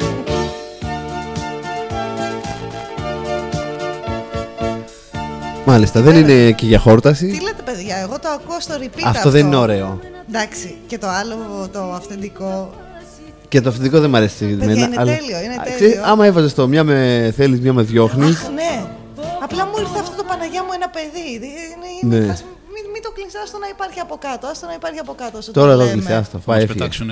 S3: Μάλιστα, δεν είναι και για
S2: Τι
S3: χόρταση.
S2: λέτε παιδιά, εγώ το ακούω στο repeat
S3: Αυτό δεν είναι ωραίο.
S2: Εντάξει, και το άλλο, το αυθεντικό.
S3: Και το αυθεντικό δεν μ' αρέσει.
S2: Παιδιά,
S3: εμένα,
S2: είναι
S3: αλλά-
S2: τέλειο, είναι
S3: Α,
S2: τέλειο.
S3: ξέρεις, άμα έβαζες το μια με θέλεις, μια με διώχνεις.
S2: Αχ, ναι. Απλά μου ήρθε αυτό το Παναγιά μου ένα παιδί. Είναι, είναι
S3: Ναι.
S2: Φάση- μην, μην το κλείσει, άστο να υπάρχει από κάτω. Άστο να υπάρχει από κάτω. όσο
S3: Τώρα
S2: το
S3: το
S2: λέμε.
S3: κλειστέ, άστο.
S1: Θα
S3: Πάει
S1: μας
S3: έφυγε.
S1: πετάξουν.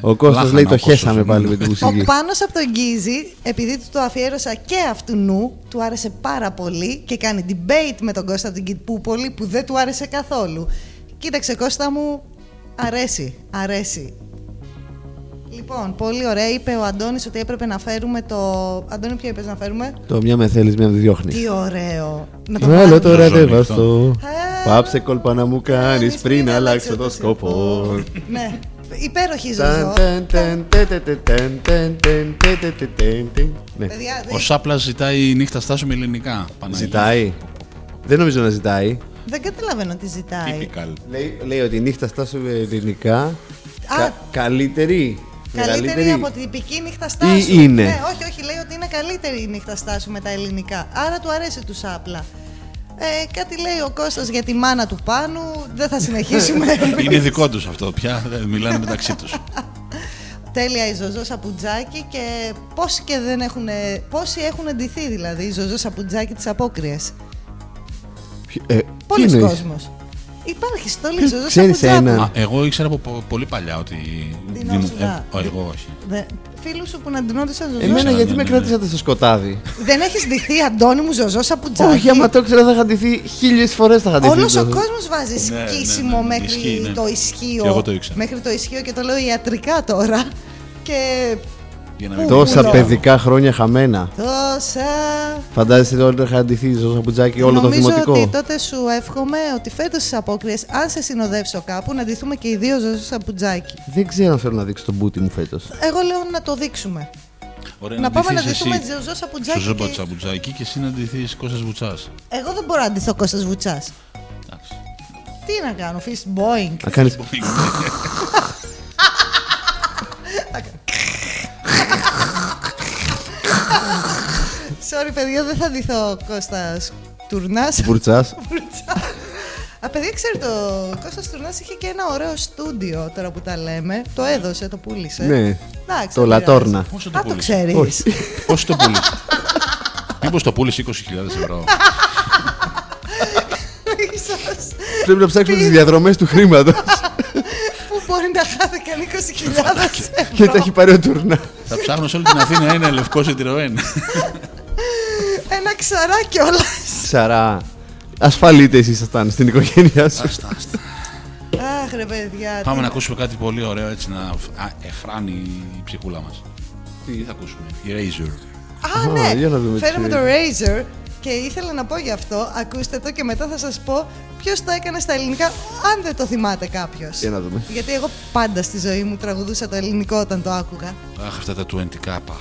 S3: Ο Κώστας λέει το χέσαμε πάλι με τη
S2: Ο
S3: μουσική.
S2: Πάνος από τον Γκίζη, επειδή του το αφιέρωσα και αυτού νου, του άρεσε πάρα πολύ και κάνει debate με τον Κώστα την Κιτπούπολη που δεν του άρεσε καθόλου. Κοίταξε Κώστα μου, αρέσει, αρέσει. Λοιπόν, πολύ ωραία. Είπε ο Αντώνης ότι έπρεπε να φέρουμε το... Αντώνη, ποιο είπες να φέρουμε;
S3: Το μια με θέλεις, μια με διώχνεις.
S2: Τι ωραίο. Να το
S3: Άλλο
S2: βάλουμε.
S3: το
S1: Ζώνη
S3: ραντεβαστό.
S2: Ε,
S3: Πάψε κόλπα να μου κάνεις
S2: κάνεις
S3: πριν αλλάξω το σκοπό.
S2: Ναι, υπέροχη
S3: Ταν,
S2: ζωζό.
S3: ταν, ταν, τε, τε, τε, ταν, ταν, ταν, τε, τε, τε, ταν, ταν. Ναι.
S2: Παιδιά,
S1: Ο Σάπλα ζητάει νύχτα στάσου με ελληνικά. Παναγία.
S3: Ζητάει. Δεν νομίζω να ζητάει.
S2: δεν καταλαβαίνω τι ζητάει.
S1: Typical.
S3: Λέει, λέει ότι η νύχτα στάσου ελληνικά.
S2: Α,
S3: κα- καλύτερη.
S2: Καλύτερη από την τυπική νύχτα στάσου.
S3: Ή είναι.
S2: Ναι, όχι, όχι, λέει ότι είναι καλύτερη η νύχτα στάσου με τα ελληνικά. Άρα του αρέσει τους σάπλα. Ε, κάτι λέει ο Κώστας για τη μάνα του Πάνου. Δεν θα συνεχίσουμε.
S1: Είναι δικό τους αυτό πια. δεν Μιλάνε μεταξύ τους.
S2: Τέλεια η Ζωζό Σαπουτζάκη και πόσοι και δεν έχουν. Πόσοι έχουν εντυθεί δηλαδή η Ζωζό Σαπουτζάκη τις απόκριες.
S3: Ποιο- ε, τι
S2: Πολλοί
S3: εννοείς;
S2: κόσμος. Υπάρχει στόλη
S3: Ποιος
S2: Ζωζό
S3: ξέρεις
S2: Σαπουτζάκη.
S3: ένα;
S1: Α, εγώ ήξερα από πο- πολύ παλιά ότι.
S2: Δινόσουν,
S1: ε,
S2: α.
S1: όχι, εγώ όχι.
S2: Δε- Φίλους σου που να ντυνόντουσαν Ζωζό.
S3: Εμένα
S1: Ξέρω,
S3: γιατί
S1: ναι,
S3: με
S1: ναι,
S3: κρατήσατε στο σκοτάδι;
S2: Δεν έχεις ντυθεί Αντώνη μου Ζωζό Σαπουτζάκη.
S3: Όχι, άμα το ήξερα θα είχα ντυθεί χίλιες φορές θα είχα ντυθεί.
S2: Όλος ο
S3: το-
S2: κόσμος βάζει
S1: Ναι, ναι,
S2: σκίσιμο
S1: ναι, ναι,
S2: μέχρι
S1: ισχύει, ναι.
S2: το ισχύο.
S1: Και εγώ το ήξερα.
S2: Μέχρι το ισχύο και το λέω ιατρικά τώρα. Και
S1: Για να
S2: Πού,
S1: μην-
S3: Τόσα
S2: Πουλό.
S3: παιδικά χρόνια χαμένα.
S2: τόσα.
S3: Φαντάζεσαι ότι είχα ντυθεί στο σαπουτζάκι όλο το
S2: Νομίζω
S3: δημοτικό.
S2: ότι τότε σου εύχομαι ότι φέτος στις απόκριες, αν σε συνοδεύσω κάπου, να ντυθούμε και οι δύο ζωζό σαπουτζάκι.
S3: Δεν ξέρω αν θέλω να δείξω τον μπούτι μου φέτος.
S2: Εγώ λέω να το δείξουμε.
S9: Ωραία,
S2: να πάμε να
S9: ντυθείς
S2: δούμε
S9: εσύ
S2: Τζοζό Σαπουτζάκη.
S9: Στο
S2: και-
S9: Σαπουτζάκη και εσύ να ντυθείς Κώστας Βουτσάς.
S2: Εγώ δεν μπορώ να ντυθώ Κώστας Βουτσάς.
S9: Εντάξει.
S2: Τι να κάνω, fist boing.
S3: Να κάνεις...
S2: Sorry, παιδιά, δεν θα ντυθώ Κώστας Τουρνάς.
S3: Βουρτσάς.
S2: Α, παιδιά, ξέρετε, ο Κώστας Τουρνάς είχε και ένα ωραίο στούντιο τώρα που τα λέμε. Το έδωσε, το πούλησε.
S3: Ναι.
S2: Εντάξει,
S3: Το
S2: δεν πειράζει.
S3: Λατόρνα.
S9: Πόσο το
S2: Α, το
S9: πούλησε;
S2: ξέρεις.
S3: Όχι.
S9: Πώς το πούλησε; Μήπως το πούλησε 20.000 ευρώ.
S2: Ίσως
S3: Πρέπει να ψάξουμε τις διαδρομές του χρήματος.
S2: που μπορεί να χάθηκαν 20.000 ευρώ.
S3: και τα έχει πάρει ο Τουρνάς.
S9: Θα ψάχνω σε όλη την Αθήνα ένα λευκό Citroën.
S2: Ένα ξαρά κιόλας.
S3: Σαρά. Ασφαλίτες ήσασταν στην οικογένειά σου.
S9: Άστα, άστα.
S2: Αχ, ρε παιδιά.
S9: Πάμε
S2: τι-
S9: να ακούσουμε κάτι πολύ ωραίο έτσι να α, εφράνει η ψυχούλα μας. Τι θα ακούσουμε. Η Razor.
S2: Α,
S3: Α,
S2: ναι.
S3: για να δούμε
S2: Φέραμε
S3: τι-
S2: το Razer και ήθελα να πω γι' αυτό. Ακούστε το και μετά θα σας πω ποιος το έκανε στα ελληνικά, αν δεν το θυμάται κάποιος.
S3: Για να δούμε.
S2: Γιατί εγώ πάντα στη ζωή μου τραγουδούσα το ελληνικό όταν το άκουγα.
S9: Αχ, αυτά τα 20 κάπα.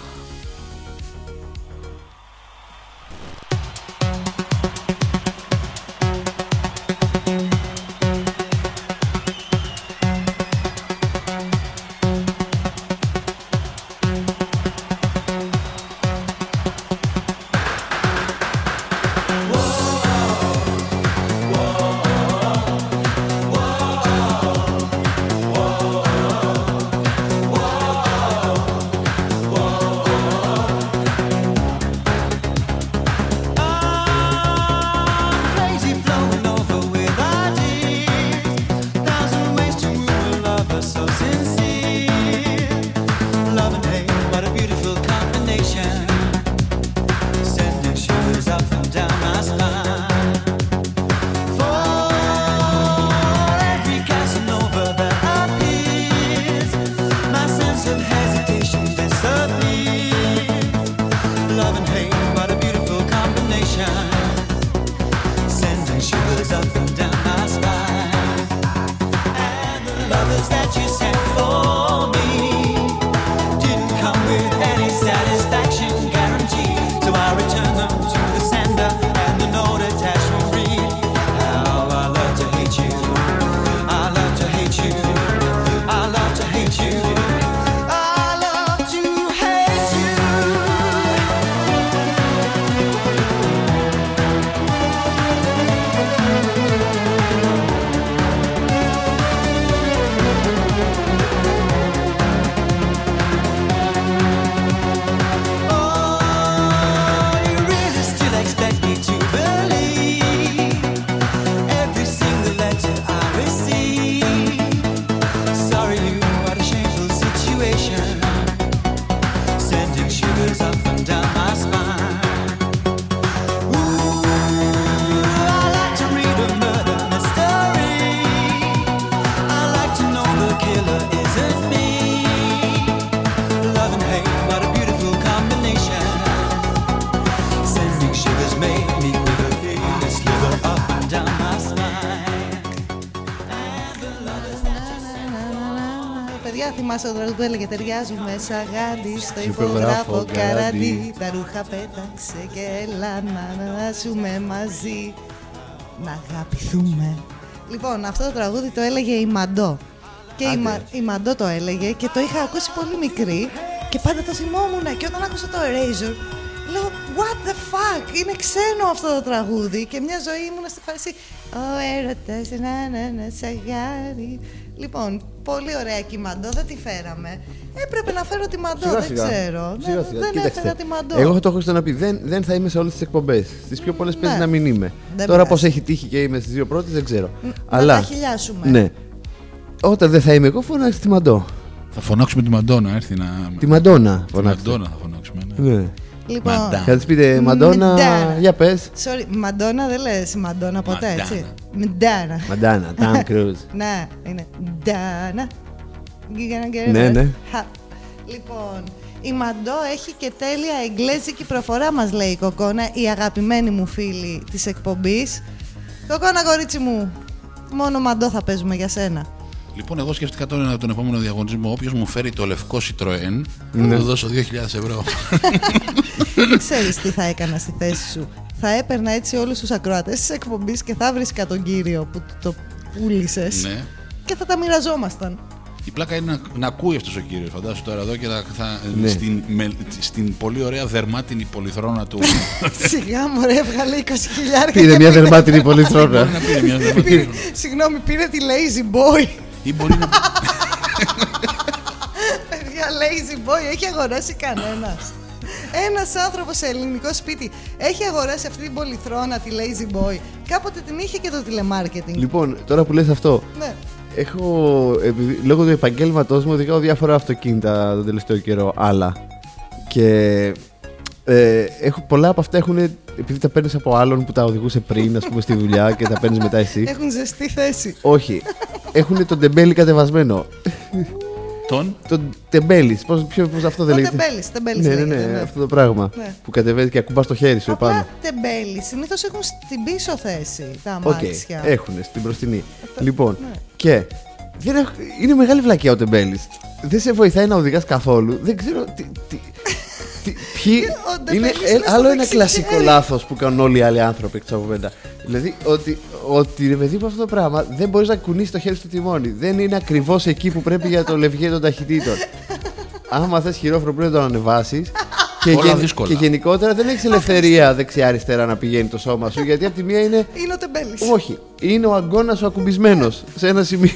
S2: Θυμάσαι το τραγούδι που έλεγε Ταιριάζουμε σαν γάντι στο
S3: υπογράφω
S2: υπογράφο καραντί.
S3: καραντί.
S2: Τα ρούχα πέταξε και έλα να ανανάσουμε μαζί. Να αγαπηθούμε. Λοιπόν, αυτό το τραγούδι το έλεγε η Μαντό. Και η,
S3: Άντε.
S2: Μα, η Μαντό το έλεγε και το είχα ακούσει πολύ μικρή και πάντα το θυμόμουν. Και όταν άκουσα το Erasure, λέω What the fuck, είναι ξένο αυτό το τραγούδι. Και μια ζωή ήμουν στη φάση Ο έρωτας, να να να σ' αγάπη». Λοιπόν, πολύ ωραία και η Μαντό, δεν τη φέραμε. Έπρεπε να φέρω τη Μαντό, δεν ξέρω.
S3: Σιγά,
S2: δεν
S3: σιγά.
S2: δεν
S3: Κοίταξτε,
S2: έφερα τη Μαντό.
S3: Εγώ το έχω στο να πει. Δεν, δεν θα είμαι σε όλες τις εκπομπές. Στις πιο πολλές παίζει
S2: Ναι.
S3: να μην είμαι.
S2: Δεν
S3: Τώρα
S2: πειράζει.
S3: πώς έχει τύχει και είμαι στις δύο πρώτες δεν ξέρω.
S2: Να
S3: Αλλά.
S2: τα χιλιάσουμε.
S3: Ναι. Όταν δεν θα είμαι εγώ, φωνάξτε τη Μαντό.
S9: Θα φωνάξουμε τη Μαντόνα, έρθει να.
S3: Τη Μαντόνα
S9: Τη
S3: φωνάξτε.
S9: Μαντόνα θα φωνάξουμε. Ναι.
S3: Ναι.
S2: Λοιπόν,
S9: Μαντά.
S3: Θα της πείτε Μαντόνα,
S2: Μαντάνα.
S3: για πες.
S2: sorry, Μαντόνα δεν λες Μαντόνα ποτέ,
S9: Μαντάνα.
S2: έτσι. Μαντάνα.
S3: Μαντάνα, Τάμ Κρούζ.
S2: Ναι, είναι Ντάνα. You gonna get
S3: Ναι,
S2: it?
S3: ναι.
S2: Χα. Λοιπόν, η Μαντό έχει και τέλεια εγγλέζικη προφορά, μας λέει η Κοκόνα, η αγαπημένη μου φίλη της εκπομπής. Κοκόνα, κορίτσι μου, μόνο Μαντό θα παίζουμε για σένα.
S1: Λοιπόν, εγώ σκέφτηκα τώρα τον επόμενο διαγωνισμό. Όποιος μου φέρει το λευκό Citroën,
S3: Ναι.
S1: θα του δώσω 2.000 ευρώ.
S2: Δεν ξέρεις τι θα έκανα στη θέση σου. Θα έπαιρνα έτσι όλους τους ακροατές της εκπομπής και θα βρίσκα τον κύριο που του το πούλησες
S1: ναι.
S2: και θα τα μοιραζόμασταν.
S1: Η πλάκα είναι να, να ακούει αυτός ο κύριος. Φαντάσου τώρα εδώ και θα, θα-
S3: Ναι.
S1: στην, με- στην πολύ ωραία δερμάτινη πολυθρόνα του.
S2: Σιγά μου ρε, έβγαλε 20 χιλιάρια.
S3: Πήρε
S2: και
S3: μια
S2: πήρε-
S3: δερμάτινη πολυθρόνα.
S1: να πει μια δερμάτινη.
S2: Συγγνώμη, πήρε τη Lazy Boy.
S1: ή μπορεί να.
S2: Παιδιά, Lazy Boy έχει αγοράσει κανένας. Ένας άνθρωπος σε ελληνικό σπίτι έχει αγοράσει αυτή την πολυθρόνα, τη Lazy Boy. Κάποτε την είχε και το τηλεμάρκετινγκ.
S3: Λοιπόν, τώρα που λες αυτό,
S2: Ναι.
S3: Έχω, επειδή, λόγω του επαγγέλματός μου οδηγάω διάφορα αυτοκίνητα τον τελευταίο καιρό, άλλα. Και ε, έχω, πολλά από αυτά έχουν, επειδή τα παίρνεις από άλλον που τα οδηγούσε πριν, ας πούμε, στη δουλειά και τα παίρνεις μετά εσύ.
S2: Έχουν ζεστή θέση.
S3: Όχι. Έχουν τον τεμπέλι κατεβασμένο.
S1: Τον.
S3: τον τεμπέλη. Πώς, ποιο- πώς αυτό δεν
S2: Ο
S3: λέγεται;
S2: τεμπέλης, τεμπέλης
S3: Ναι, ναι,
S2: λέγεται,
S3: ναι,
S2: ναι.
S3: αυτό το πράγμα.
S2: Ναι.
S3: Που κατεβαίνει και ακουμπάς το χέρι σου επάνω.
S2: Απλά τεμπέλης συνήθως έχουν στην πίσω θέση τα
S3: Οκ,
S2: αμάξια.
S3: έχουν στην μπροστινή. Λοιπόν,
S2: ναι.
S3: και δεν έχω- είναι μεγάλη βλακεία ο τεμπέλης. Δεν σε βοηθάει να οδηγάς καθόλου. Δεν ξέρω. Τι, τι, τι, ποιοι,
S2: Ο
S3: είναι
S2: τεμπέλης
S3: ε,
S2: είναι στο
S3: άλλο ένα
S2: δεξί
S3: κλασικό
S2: χέρι.
S3: λάθος που κάνουν όλοι οι άλλοι άνθρωποι εκτός από μένα. Δηλαδή ότι, ότι ρε παιδί μου αυτό το πράγμα δεν μπορείς να κουνήσεις το χέρι στο τιμόνι. Δεν είναι ακριβώς εκεί που πρέπει για το λεβιέ των ταχυτήτων. Άμα θες χειρόφρονο πρέπει να το ανεβάσεις. Και,
S1: Όλα δύσκολα.
S3: και γενικότερα δεν έχεις ελευθερία δεξιά-αριστερά να πηγαίνει το σώμα σου. Γιατί από τη μία είναι
S2: Είναι ο τεμπέλη.
S3: όχι. Είναι ο αγκώνας ο ακουμπισμένος σε ένα σημείο.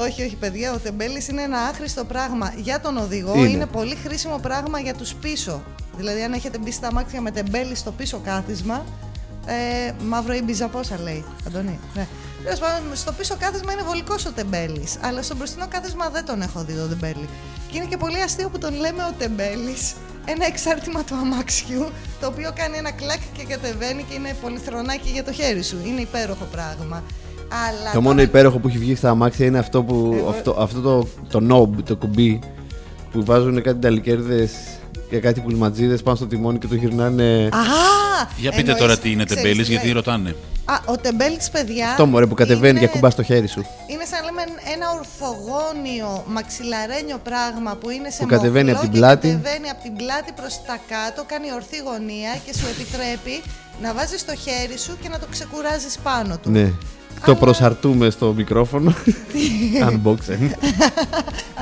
S2: Όχι, όχι, παιδιά, ο τεμπέλη είναι ένα άχρηστο πράγμα για τον οδηγό.
S3: Είναι.
S2: Είναι, πολύ χρήσιμο πράγμα για τους πίσω. Δηλαδή, αν έχετε μπει στα αμάξια με τεμπέλη στο πίσω κάθισμα. Ε, μαύρο ή μπιζα, πόσα λέει, Αντωνή. Ναι. Τέλος πάντων, στο πίσω κάθισμα είναι βολικός ο τεμπέλης. Αλλά στο μπροστινό κάθισμα δεν τον έχω δει τον τεμπέλη. Και είναι και πολύ αστείο που τον λέμε ο τεμπέλης. Ένα εξάρτημα του αμάξιου, το οποίο κάνει ένα κλακ και κατεβαίνει και είναι πολυθρονάκι για το χέρι σου. Είναι υπέροχο πράγμα. Αλλά
S3: Το μόνο
S2: τώρα-
S3: υπέροχο που έχει βγει στα αμάξια είναι αυτό, που,
S2: Εγώ-
S3: αυτό, αυτό το, το knob, το κουμπί που βάζουν κάτι ταλικέρδες και κάτι πουλματζίδες πάνω στο τιμόνι και το γυρνάνε.
S2: Α!
S1: Για πείτε
S2: εννοείς-
S1: τώρα τι είναι
S2: ξέρεις
S1: τεμπέλης,
S2: τι
S1: γιατί
S2: λέει;
S1: ρωτάνε.
S2: Α, ο τεμπέλης, παιδιά.
S3: Αυτό μωρέ που κατεβαίνει
S2: είναι-
S3: και ακουμπάς στο χέρι σου.
S2: Είναι σαν να λέμε ένα ορθογώνιο μαξιλαρένιο πράγμα που είναι σε
S3: Που κατεβαίνει
S2: μοχλό
S3: απ' την
S2: και
S3: πλάτη.
S2: κατεβαίνει από την πλάτη προς τα κάτω, κάνει ορθή γωνία και σου επιτρέπει να βάζεις το χέρι σου και να το ξεκουράζεις πάνω του.
S3: Ναι. Το
S2: Αλλά-
S3: προσαρτούμε στο μικρόφωνο. Unboxing.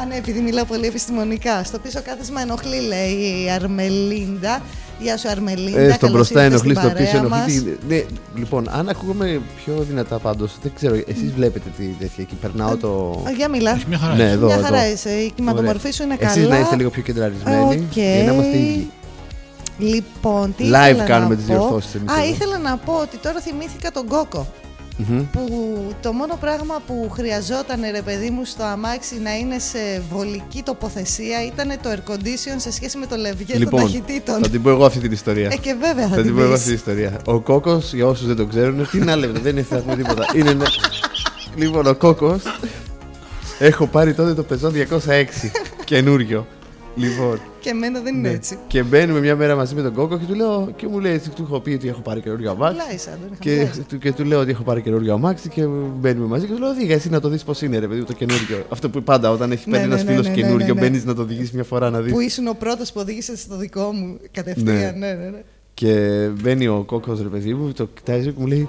S2: Α, ναι, επειδή μιλάω πολύ επιστημονικά. Στο πίσω κάθισμα ενοχλεί, λέει η Αρμελίντα. Γεια σου, Αρμελίντα.
S3: Ε, στο
S2: καλώς
S3: μπροστά
S2: ήρθες
S3: ενοχλείς,
S2: στην
S3: στο πίσω
S2: παρέα μας.
S3: ενοχλεί. Ναι, λοιπόν, αν ακούγομαι πιο δυνατά πάντως, δεν ξέρω, εσείς βλέπετε τι τέτοια εκεί. Περνάω το.
S2: Α, Για μιλά.
S1: Έχει μια χαρά.
S3: Ναι,
S1: είσαι.
S3: εδώ.
S2: Μια
S3: εδώ.
S2: χαρά είσαι. Η κυματομορφή σου είναι καλά.
S3: Εσείς να είστε λίγο πιο κεντραρισμένοι
S2: Οκ.
S3: για να είμαστε ίδιοι.
S2: Λοιπόν, τι
S3: Live
S2: ήθελα
S3: κάνουμε
S2: να
S3: τις
S2: πω.
S3: διορθώσεις εμείς
S2: Α,
S3: εδώ.
S2: ήθελα να πω ότι τώρα θυμήθηκα τον Κόκο.
S3: Μμμ.
S2: Που το μόνο πράγμα που χρειαζόταν ρε παιδί μου στο αμάξι να είναι σε βολική τοποθεσία ήταν το air condition σε σχέση με το λεβιέ των
S3: Λοιπόν,
S2: ταχυτήτων.
S3: θα την πω εγώ αυτή την ιστορία.
S2: Ε, και βέβαια θα,
S3: Θα την
S2: την
S3: πω εγώ
S2: πεις.
S3: αυτή την ιστορία. Ο κόκος, για όσους δεν το ξέρουν, τι να λέμε, δεν είναι θα πούμε τίποτα. Είναι ένα... Λοιπόν, ο κόκος. Έχω πάρει τότε το πεζό 206 καινούριο. Λοιπόν.
S2: Και εμένα δεν είναι
S3: ναι.
S2: έτσι.
S3: Και μπαίνουμε μια μέρα μαζί με τον κόκο και του λέω. Και μου λέει, έτσι, του έχω πει ότι έχω πάρει καινούριο αμάξι.
S2: Πλάισα, τον είχα
S3: Και,
S2: μιλήσει.
S3: του- και του λέω ότι έχω πάρει καινούριο αμάξι και μπαίνουμε μαζί και του λέω: Δίγα, εσύ να το δεις πώς είναι, ρε παιδί μου, το καινούριο. Αυτό που πάντα όταν έχει
S2: Ναι,
S3: παίρνει
S2: ναι,
S3: ένας
S2: ναι,
S3: φίλος
S2: ναι, ναι,
S3: καινούριο,
S2: ναι, ναι.
S3: μπαίνεις να το οδηγήσει μια φορά να δεις.
S2: Που ήσουν ο πρώτος που οδήγησε στο δικό μου κατευθείαν. Ναι, ναι, ναι.
S3: Και μπαίνει ο κόκος, ρε παιδί μου, το κοιτάζει και μου λέει: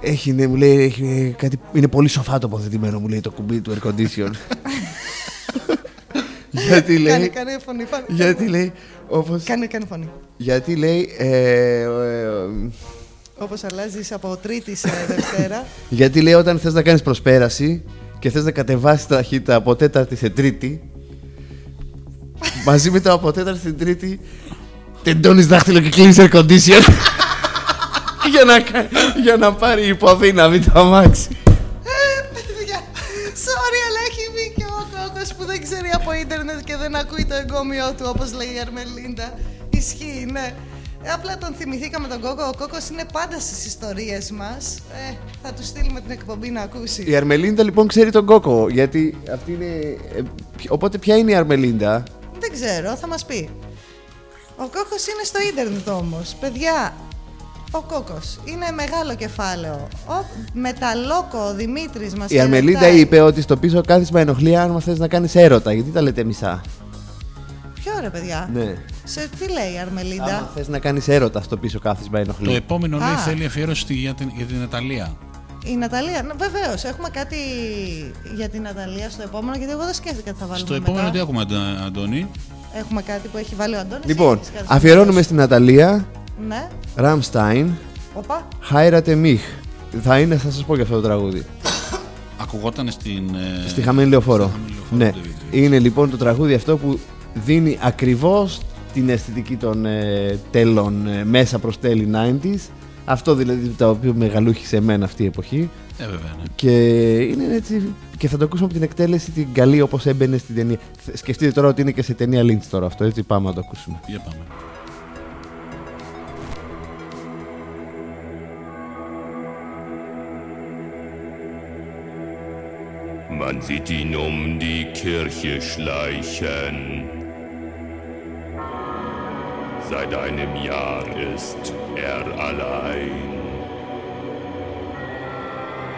S3: Έχει, ναι, μου λέει, έχει κάτι, είναι πολύ σοφά τοποθετημένο, μου λέει το κουμπί του air condition. γιατί
S2: Κάνε,
S3: λέει,
S2: κάνε φωνή. φωνή.
S3: γιατί λέει, όπως,
S2: Κάνε, κάνε φωνή.
S3: γιατί λέει, ε, ε,
S2: Όπως αλλάζεις από Τρίτη σε Δευτέρα.
S3: γιατί λέει όταν θες να κάνεις προσπέραση και θες να κατεβάσεις τα ταχύτητα από τέταρτη σε τρίτη, μαζί με το από τέταρτη σε τρίτη, τεντώνεις δάχτυλο και κλείνεις air condition για, να, κα- για να πάρει υποδύναμη το αμάξι.
S2: Δεν ξέρει από ίντερνετ και δεν ακούει το εγκόμιό του, όπως λέει η Αρμελίντα. Ισχύει, ναι. Ε, Απλά τον θυμηθήκαμε τον κόκκο. Ο κόκκος είναι πάντα στις ιστορίες μας. Ε, θα του στείλουμε την εκπομπή να ακούσει.
S3: Η Αρμελίντα λοιπόν ξέρει τον κόκο, γιατί αυτή είναι... ε, ποιο- οπότε ποια είναι η Αρμελίντα;
S2: Δεν ξέρω, θα μας πει. Ο κόκκος είναι στο ίντερνετ όμως. Παιδιά, Ο Κόκος. Είναι μεγάλο κεφάλαιο. Ο μεταλόκο ο Δημήτρης μας
S3: Η Αρμελίντα είπε ότι στο πίσω κάθισμα ενοχλεί αν θες να κάνεις έρωτα. Γιατί τα λέτε μισά;
S2: Ποιο ρε, παιδιά;
S3: Ναι.
S2: Σε τι λέει η Αρμελίντα.
S3: Αν θες να κάνεις έρωτα στο πίσω κάθισμα ενοχλεί.
S1: Το επόμενο λέει
S2: Α.
S1: θέλει αφιέρωση στη- για την, για την Ιταλία.
S2: Η Ναταλία, βεβαίως. Έχουμε κάτι για την Ναταλία στο επόμενο, γιατί εγώ δεν σκέφτηκα τι θα βάλουμε.
S1: Στο επόμενο
S2: μετά.
S1: τι έχουμε, Αντα- Αντώνη;
S2: Έχουμε κάτι που έχει βάλει ο Αντώνης.
S3: Λοιπόν,
S2: ή έχεις κάτι στο
S3: αφιερώνουμε
S2: μυαλό
S3: στην Ναταλία
S2: σου; Ναι.
S3: Ραμστάιν,
S2: Οπα.
S3: Χάιρατε Μιχ. Θα είναι, θα σας πω για αυτό το τραγούδι.
S1: Ακουγόταν στην. ε,
S3: Στη χαμένη λεωφόρο.
S1: στη Χαμένη Λεωφόρο,
S3: Ναι.
S1: το βίντεο.
S3: Είναι λοιπόν το τραγούδι αυτό που δίνει ακριβώς την αισθητική των ε, τέλων ε, μέσα προς τέλη 90s. Αυτό δηλαδή το οποίο μεγαλούχησε εμένα αυτή η εποχή.
S1: Ε, βέβαια, ναι.
S3: Και είναι έτσι. Και θα το ακούσουμε από την εκτέλεση την καλή όπως έμπαινε στην ταινία. Σκεφτείτε τώρα ότι είναι και σε ταινία Lynch τώρα αυτό, έτσι πάμε να το ακούσουμε.
S1: Για πάμε.
S10: Man sieht ihn um die Kirche schleichen. Seit einem Jahr ist er allein.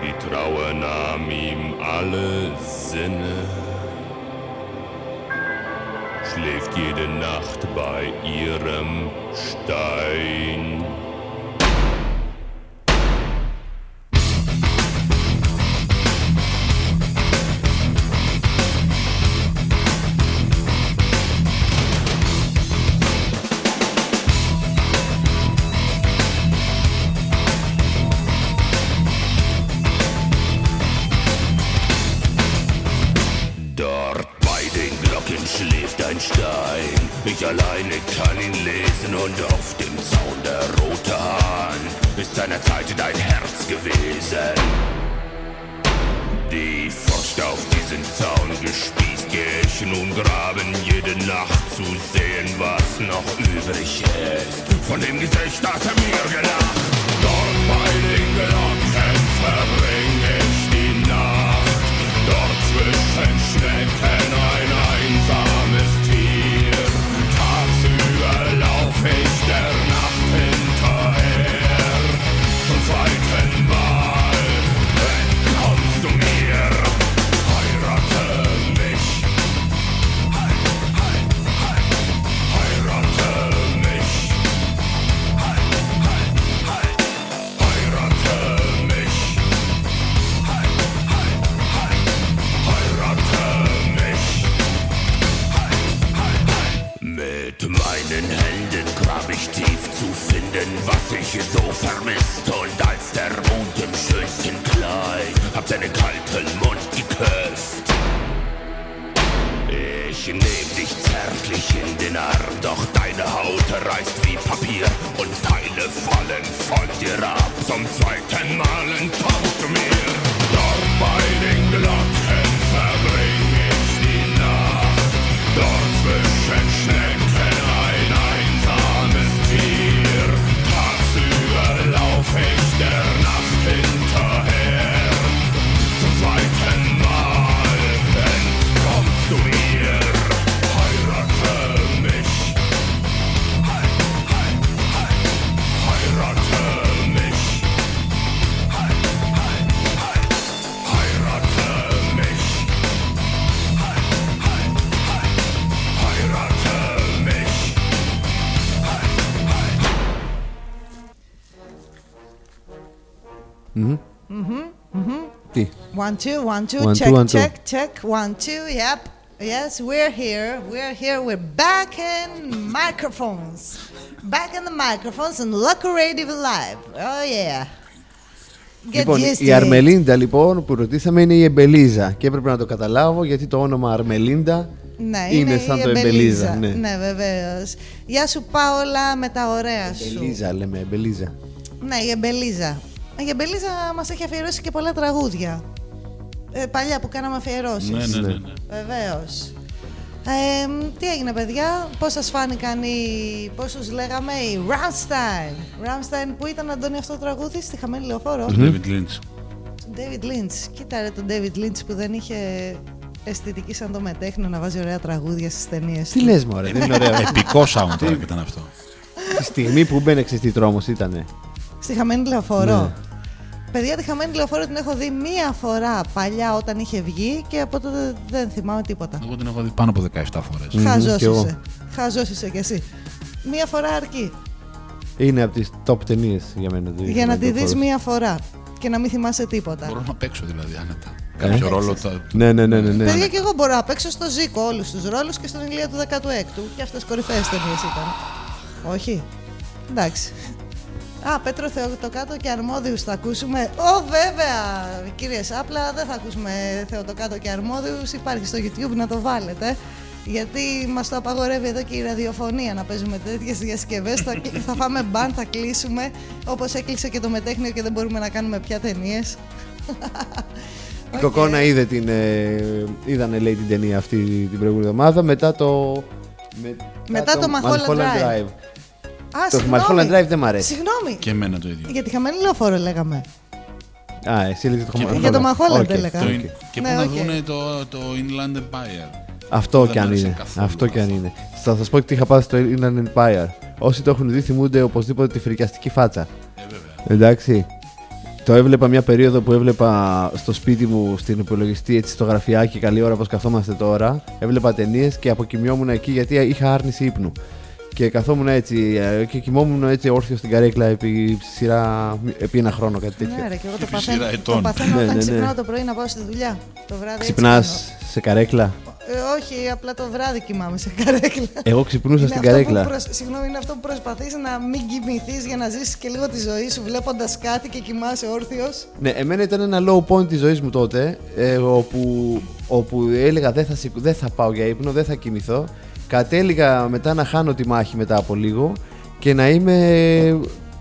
S10: Die Trauer nahm ihm alle Sinne. Schläft jede Nacht bei ihrem Stein.
S2: One, two, one, two,
S3: One,
S2: check,
S3: two, one, two.
S2: check, check, one, two, yep. Yes, we're here. We're here. We're back in microphones. Back in the microphones and Local Radio Live. Oh, yeah. Get
S3: Λοιπόν,
S2: used
S3: η
S2: to it.
S3: Αρμελίντα λοιπόν που ρωτήσαμε είναι η Εμπελίζα και έπρεπε να το καταλάβω γιατί το όνομα Αρμελίντα
S2: Ναι,
S3: είναι,
S2: είναι,
S3: σαν
S2: η
S3: το
S2: Εμπελίζα.
S3: Εμπελίζα. Ναι.
S2: ναι βεβαίως. Γεια σου, Πάολα, με τα ωραία σου.
S3: Εμπελίζα λέμε, Εμπελίζα.
S2: Ναι, η Εμπελίζα. Η Εμπελίζα μας έχει αφιερώσει και πολλά τραγούδια. Ε, παλιά που κάναμε αφιερώσεις.
S1: Ναι, ναι, ναι. ναι.
S2: Βεβαίως. Ε, τι έγινε, παιδιά, πώς σας φάνηκαν οι, πώς τους λέγαμε, οι Rammstein; Rammstein που ήταν, Αντώνη, αυτό το τραγούδι στη χαμένη λεωφόρο;
S1: David Lynch.
S2: David Lynch. Κοίτα ρε τον David Lynch που δεν είχε αισθητική σαν το μετέχνο να βάζει ωραία τραγούδια στις ταινίες
S3: Τι
S2: του.
S3: λες μωρέ, δεν είναι ωραίο.
S1: Επικό soundtrack ήταν αυτό.
S3: Τη στιγμή που μπαίνε ξέρεις τι τρόμος ήτανε.
S2: Στη χαμένη λεωφορώ.
S3: Ναι.
S2: Παιδιά, τη χαμένη λεωφορώ την έχω δει μία φορά παλιά όταν είχε βγει και από τότε δεν θυμάμαι τίποτα.
S1: Εγώ την έχω δει πάνω από 17 φορές.
S3: Μμμ,
S2: Χαζός
S3: κι εγώ.
S2: είσαι. Χαζός είσαι κι εσύ. Μία φορά αρκεί.
S3: Είναι από τις top ταινίες για μένα. το
S2: Για να τη
S3: Ιντερνετ
S2: δεις
S3: Forest.
S2: μία φορά και να μην θυμάσαι τίποτα.
S1: Μπορώ να παίξω δηλαδή άνετα. Κάποιο ρόλο. Τα...
S3: Ναι, ναι, ναι. ναι, ναι.
S2: Παιδιά και εγώ μπορώ να παίξω στο Ζήκο όλους τους ρόλους και στον Ηλία του 16ου. Και αυτές κορυφαίες ταινίες ήταν. Όχι. Εντάξει. Α, Πέτρο Θεοτοκάτω και Αρμόδιους θα ακούσουμε. Ω, βέβαια, κύριε Σάπλα, δεν θα ακούσουμε Θεοτοκάτω και Αρμόδιους. Υπάρχει στο YouTube να το βάλετε. Γιατί μας το απαγορεύει εδώ και η ραδιοφωνία να παίζουμε τέτοιες διασκευές. θα, θα φάμε μπαν, θα κλείσουμε. Όπως έκλεισε και το μετέχνιο και δεν μπορούμε να κάνουμε πια ταινίες.
S3: Η Κοκόνα είδε την, ε, είδανε λέει την ταινία αυτή την προηγούμενη εβδομάδα μετά το... με-
S2: Μετά το Mulholland Drive. Α,
S3: Το
S2: συγγνώμη.
S3: Mulholland Drive δεν μ' αρέσει.
S2: Συγγνώμη.
S1: Και εμένα το ίδιο.
S2: Για τη χαμένη λεωφόρο λέγαμε.
S3: Α, εσύ έλεγες το
S1: Και
S3: Mulholland.
S2: Για το Mulholland
S3: Οκ,
S2: έλεγα.
S1: Το
S3: OK.
S1: in- Και
S2: Ναι,
S1: πού να
S2: οκ.
S1: δούνε το, το Inland Empire.
S3: Αυτό
S1: Δεν
S3: κι αν
S1: μ' άρεσε
S3: είναι.
S1: καθόλου
S3: Αυτό κι αν
S1: αυτό.
S3: είναι. Θα σας πω τι είχα πάθει στο Inland Empire. Όσοι το έχουν δει θυμούνται οπωσδήποτε τη φρικιαστική φάτσα.
S1: Ε, βέβαια.
S3: Εντάξει. Το έβλεπα μια περίοδο που έβλεπα στο σπίτι μου στην υπολογιστή έτσι στο γραφιάκι καλή ώρα όπως καθόμαστε τώρα. Έβλεπα ταινίες και αποκοιμιόμουν εκεί γιατί είχα άρνηση ύπνου. Και καθόμουν έτσι ε, και κοιμόμουν έτσι όρθιος στην καρέκλα επί σειρά, επί ένα χρόνο κάτι τέτοιο.
S2: Ναι, ρε, και εγώ το
S1: Επί
S2: παθαίνω,
S1: σειρά
S2: το
S1: ετών.
S2: παθαίνω
S3: Ναι,
S2: όταν
S3: ναι, ναι.
S2: ξυπνάω το πρωί να πάω στη δουλειά. Το βράδυ έτσι
S3: Ξυπνάς
S2: κάνω.
S3: σε καρέκλα;
S2: Ε, όχι, απλά το βράδυ κοιμάμαι σε καρέκλα.
S3: Εγώ ξυπνούσα
S2: Είναι
S3: στην
S2: αυτό
S3: καρέκλα.
S2: Που προσ... Συγγνώμη, είναι αυτό που προσπαθείς να μην κοιμηθείς για να ζήσεις και λίγο τη ζωή σου βλέποντας κάτι και κοιμάσαι όρθιος.
S3: Ναι, εμένα ήταν ένα low point της ζωής μου τότε, ε, όπου, όπου έλεγα δεν θα, σηκ- δεν θα πάω για ύπνο, δεν θα κοιμηθώ. Κατέληγα μετά να χάνω τη μάχη μετά από λίγο και να είμαι...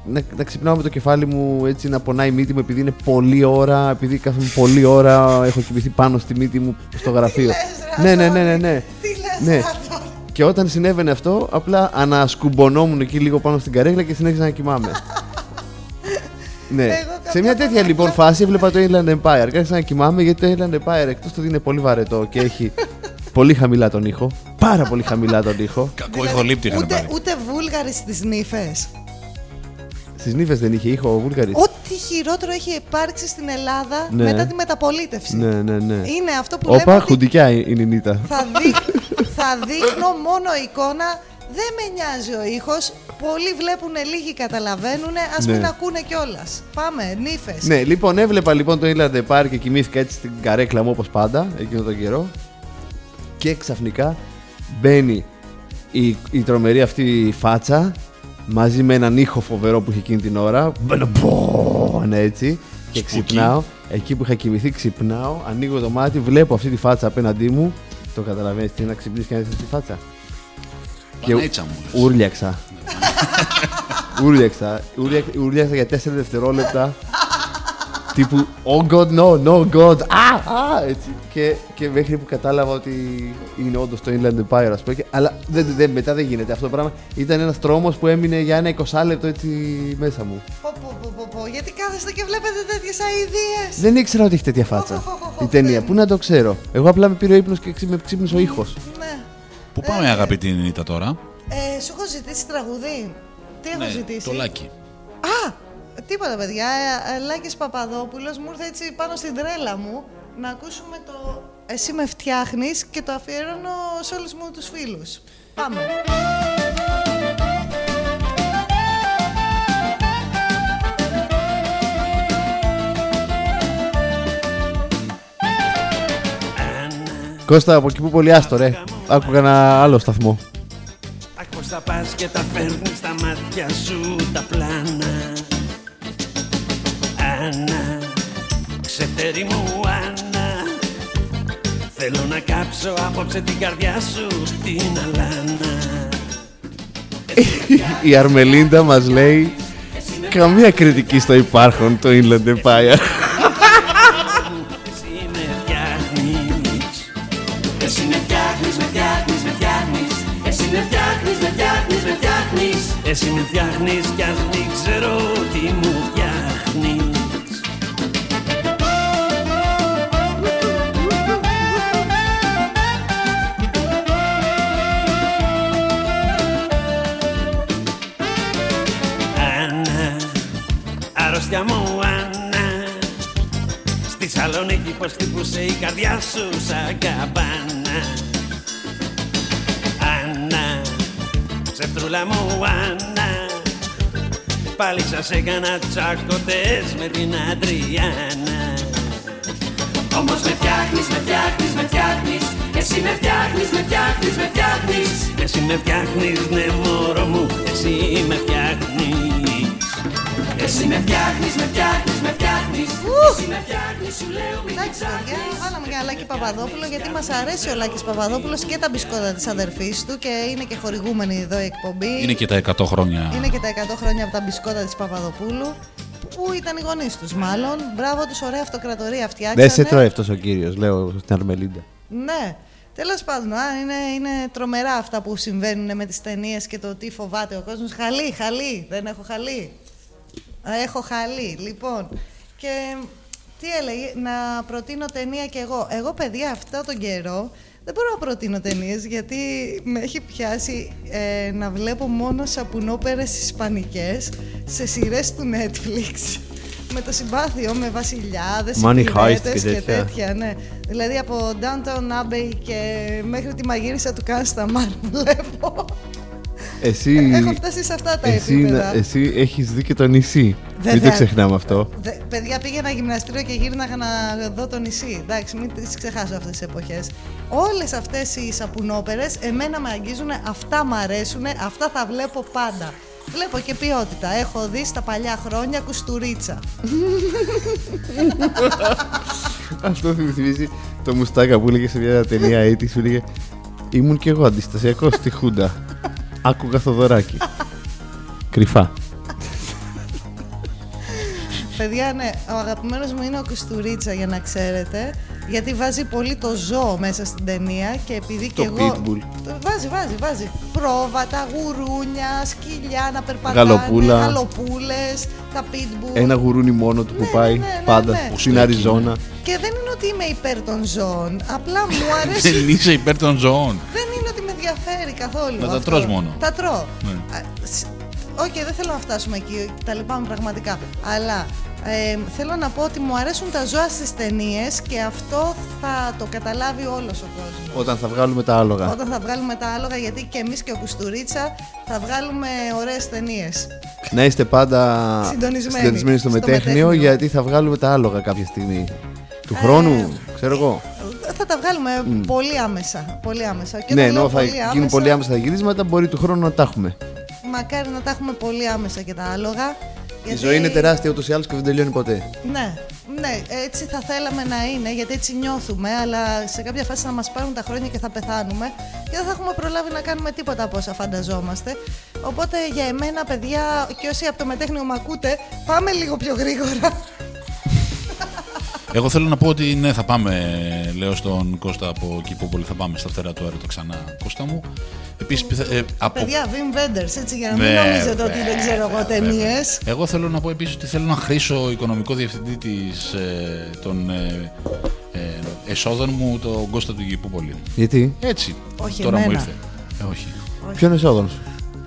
S3: Να, να ξυπνάω με το κεφάλι μου έτσι να πονάει η μύτη μου επειδή είναι πολλή ώρα, επειδή κάθομαι πολλή ώρα, έχω κοιμηθεί πάνω στη μύτη μου στο γραφείο.
S2: λες, ρε,
S3: ναι, ναι, ναι, ναι, ναι.
S2: Τι λες,
S3: Ναι.
S2: ρε, Αντώνη;
S3: Και όταν συνέβαινε αυτό, απλά ανασκουμπονόμουν εκεί λίγο πάνω στην καρέκλα και συνέχιζα να κοιμάμαι. ναι.
S2: Εγώ
S3: Σε
S2: καμιά
S3: μια τέτοια
S2: φορά
S3: λοιπόν
S2: απλά-
S3: φάση έβλεπα το Inland Empire και άρχισα να κοιμάμαι γιατί το Inland Empire εκτός του ότι είναι πολύ βαρετό και έχει πολύ χαμηλά τον ήχο, πάρα πολύ χαμηλά τον ήχο.
S1: Κακό ηχολήπτη είχαν
S2: ούτε,
S1: πάρει.
S2: ούτε βούλγαρη στις νύφες.
S3: Στις νύφες δεν είχε ήχο ο Βούλγαρης.
S2: Ό,τι χειρότερο έχει υπάρξει στην Ελλάδα
S3: Ναι.
S2: μετά τη μεταπολίτευση.
S3: Ναι, ναι, ναι.
S2: Είναι αυτό που λέμε
S3: Όπα,
S2: ότι
S3: χουντικιά είναι η Νίτα.
S2: θα, δείχ- θα δείχνω μόνο εικόνα. Δεν με νοιάζει ο ήχος. Πολλοί βλέπουν, λίγοι καταλαβαίνουν. Ας
S3: Ναι.
S2: μην ακούνε κιόλας. Πάμε, νύφες.
S3: Ναι, λοιπόν, έβλεπα λοιπόν το Inland Empire και κοιμήθηκα έτσι στην καρέκλα μου όπως πάντα, εκείνο τον καιρό. Και ξαφνικά μπαίνει η, η τρομερή αυτή φάτσα μαζί με έναν ήχο φοβερό που είχε εκείνη την ώρα. Μπαίνω μπον, έτσι. Και
S1: Σπούκι.
S3: ξυπνάω. Εκεί που είχα κοιμηθεί, ξυπνάω. Ανοίγω το μάτι, βλέπω αυτή τη φάτσα απέναντί μου. Το καταλαβαίνεις τι είναι να ξυπνήσεις και να δεις αυτή τη φάτσα.
S1: Πανέτσα μου. λες.
S3: Ούρλιαξα. Ούρλιαξα. Ούρλια- Ούρλιαξα για 4 δευτερόλεπτα. Τύπου Oh God, no, no God. Α, α, έτσι. Και, και μέχρι που κατάλαβα ότι είναι όντως το Inland Empire, ας πούμε. Και- Αλλά δεν, δεν, μετά δεν γίνεται αυτό το πράγμα. Ήταν ένας τρόμος που έμεινε για ένα 20 λεπτό έτσι μέσα μου.
S2: Πω, πω, πω, πω, πω. Γιατί κάθεστε και βλέπετε τέτοιες αηδίες;
S3: Δεν ήξερα ότι έχει τέτοια φάτσα η ταινία. Πού να το ξέρω. Εγώ απλά με πήρε ο ύπνος και ξύ- με ξύπνησε ο ήχος.
S2: Ναι.
S1: Πού πάμε, αγαπητή Νίτα τώρα;
S2: Ε, σου έχω ζητήσει τραγουδί. Τι έχω
S1: Ναι,
S2: ζητήσει;
S1: το λάκι.
S2: Α, τίποτα παιδιά. Ε, ε, Λάκης Παπαδόπουλος μου ήρθε έτσι πάνω στην τρέλα μου να ακούσουμε το «Εσύ με φτιάχνεις» και το αφιερώνω σε όλους μου τους φίλους. Πάμε.
S3: Κώστα, από εκεί που πολύ άστο, ρε. Άκουγα ένα άλλο σταθμό.
S7: Αχ πως θα πας και τα φέρνεις στα μάτια σου τα πλάνα Άννα, ξεφτέρι μου Άννα. Θέλω να κάψω απόψε την καρδιά σου την αλάνα.
S3: Η Αρμελίντα μας λέει Καμία κριτική στο υπάρχον το Inland Empire.
S7: Εσύ με φτιάχνεις. Εσύ με φτιάχνεις, με φτιάχνεις, με φτιάχνεις. Εσύ με φτιάχνεις, με φτιάχνεις, με φτιάχνεις. Εσύ με φτιάχνεις κι ας μην ξέρω τι μου φτιάχνεις
S11: Θεσσαλονίκη πως χτύπουσε η καρδιά σου σαν καμπάνα Άννα, ψευτρούλα μου Άννα. Πάλι σας έκανα τσακωτές με την Αντριάννα. Όμως με φτιάχνεις, με φτιάχνεις, με φτιάχνεις. Εσύ με φτιάχνεις, με φτιάχνεις, με φτιάχνεις. Εσύ με φτιάχνεις, ναι μωρό μου. Εσύ με φτιάχνεις Εσύ με φτιάχνεις, με φτιάχνεις, με φτιάχνεις Εσύ με φτιάχνεις, σου λέω μην
S2: Εντάξει, παιδιά, βάλαμε και ένα Λάκη Παπαδόπουλο γιατί μας αρέσει ο Λάκης Παπαδόπουλος και τα μπισκότα της αδερφής του και είναι και χορηγούμενη εδώ η εκπομπή.
S1: Είναι και τα 100 χρόνια.
S2: Είναι και τα 100 χρόνια από τα μπισκότα της Παπαδοπούλου. Που ήταν οι γονείς τους, μάλλον. Μπράβο τους, ωραία αυτοκρατορία φτιάξανε.
S3: Δεν σε τρώει αυτός ο κύριος, λέω στην Αρμελίντα.
S2: Ναι. Τέλος πάντων, α, είναι, είναι τρομερά αυτά που συμβαίνουν με τις ταινίες και το τι φοβάται ο κόσμος. Χαλί, χαλί. Δεν έχω χαλί. Α, Έχω χαλί. Λοιπόν, και τι έλεγε, να προτείνω ταινία κι εγώ. Εγώ, παιδιά, αυτό τον καιρό δεν μπορώ να προτείνω ταινίες γιατί με έχει πιάσει ε, να βλέπω μόνο σαπουνόπερες ισπανικές σε σειρές του Netflix. Με το συμπάθειο, με βασιλιάδες,
S3: Money
S2: υπηρέτες
S3: heist και
S2: και
S3: τέτοια.
S2: τέτοια, ναι. Δηλαδή από Downtown Abbey και μέχρι τη μαγείρισα του Κάνσταμαρ βλέπω.
S3: Εσύ,
S2: Έχω φτάσει σε αυτά τα
S3: εσύ,
S2: επίπεδα.
S3: εσύ έχεις δει και το νησί. Μην
S2: Βέβαια.
S3: το ξεχνάμε αυτό.
S2: Δε, παιδιά πήγαινα γυμναστήριο και γύρναγα να δω το νησί. Εντάξει, μην τις ξεχάσω αυτές τις εποχές. Όλες αυτές οι σαπουνόπερες εμένα με αγγίζουν, αυτά μ' αρέσουν, αυτά θα βλέπω πάντα. Βλέπω και ποιότητα. Έχω δει στα παλιά χρόνια κουστουρίτσα.
S3: Αυτό μου θυμίζει το μουστάκα που έλεγε σε μια ταινία έτη σου έλεγε Ήμουν και εγώ αντιστασιακός στη Χούντα. Άκουγα Θοδωράκι. Κρυφά.
S2: Παιδιά, ναι, ο αγαπημένος μου είναι ο Κουστουρίτσα, για να ξέρετε. Γιατί βάζει πολύ το ζώο μέσα στην ταινία και επειδή
S3: Το
S2: και εγώ...
S3: pitbull.
S2: Το βάζει, βάζει, βάζει. Πρόβατα, γουρούνια, σκυλιά να περπατάνε,
S3: Γαλοπούλα.
S2: γαλοπούλες, τα pitbull.
S3: Ένα γουρούνι μόνο του που πάει
S2: ναι, ναι,
S3: πάντα
S2: ναι.
S3: στην Αριζόνα.
S2: Και δεν είναι ότι είμαι υπέρ των ζώων. Απλά μου αρέσει.
S1: Δεν είσαι υπέρ των ζωών.
S2: δεν είναι ότι με ενδιαφέρει καθόλου.
S1: Να τα
S2: αυτό.
S1: τρως μόνο.
S2: Τα τρώω.
S1: Ναι.
S2: Α, σ- Οκ, δεν θέλω να φτάσουμε εκεί, τα λυπάμαι πραγματικά. Αλλά ε, θέλω να πω ότι μου αρέσουν τα ζώα στις ταινίες και αυτό θα το καταλάβει όλος ο κόσμος.
S3: Όταν θα βγάλουμε τα άλογα.
S2: Όταν θα βγάλουμε τα άλογα, γιατί και εμείς και ο Κουστουρίτσα θα βγάλουμε ωραίες ταινίες.
S3: Να είστε πάντα
S2: Συντονισμένοι.
S3: συντονισμένοι στο,
S2: Στο
S3: Μεταίχμιο,
S2: Μεταίχμιο.
S3: γιατί θα βγάλουμε τα άλογα κάποια στιγμή. Του
S2: Ε,
S3: χρόνου, ξέρω εγώ.
S2: Θα τα βγάλουμε πολύ άμεσα. Πολύ άμεσα. Και
S3: ναι,
S2: όταν λέω
S3: ενώ θα
S2: πολύ
S3: γίνουν
S2: άμεσα,
S3: πολύ άμεσα τα γυρίσματα, μπορεί του χρόνου να τα έχουμε.
S2: Μακάρι να τα έχουμε πολύ άμεσα και τα άλογα.
S3: Η ζωή είναι τεράστια ούτως ή άλλως και δεν τελειώνει ποτέ.
S2: Ναι, ναι, έτσι θα θέλαμε να είναι, γιατί έτσι νιώθουμε, αλλά σε κάποια φάση θα μας πάρουν τα χρόνια και θα πεθάνουμε και δεν θα έχουμε προλάβει να κάνουμε τίποτα από όσα φανταζόμαστε. Οπότε για εμένα, παιδιά, και όσοι από το μετέχνιο μ' ακούτε, πάμε λίγο πιο γρήγορα.
S1: Εγώ θέλω να πω ότι ναι, θα πάμε, λέω στον Κώστα από εκεί που πολύ θα πάμε στα φτερά του έρωτα ξανά, Κώστα μου. Επίσης, πιθα- ε, από...
S2: Παιδιά, Vim Vendors, έτσι για να μην
S1: Βέβαια,
S2: νομίζετε ότι δεν ξέρω εγώ ταινίες.
S1: Εγώ θέλω να πω επίσης ότι θέλω να χρήσω οικονομικό διευθυντή της, ε, των ε, ε, εσόδων μου, τον Κώστα του Γηπούπολη.
S3: Γιατί,
S1: Έτσι,
S2: Όχι
S1: τώρα μου
S2: εμένα.
S1: ήρθε. Ε, όχι.
S3: ποιον εσόδων σου;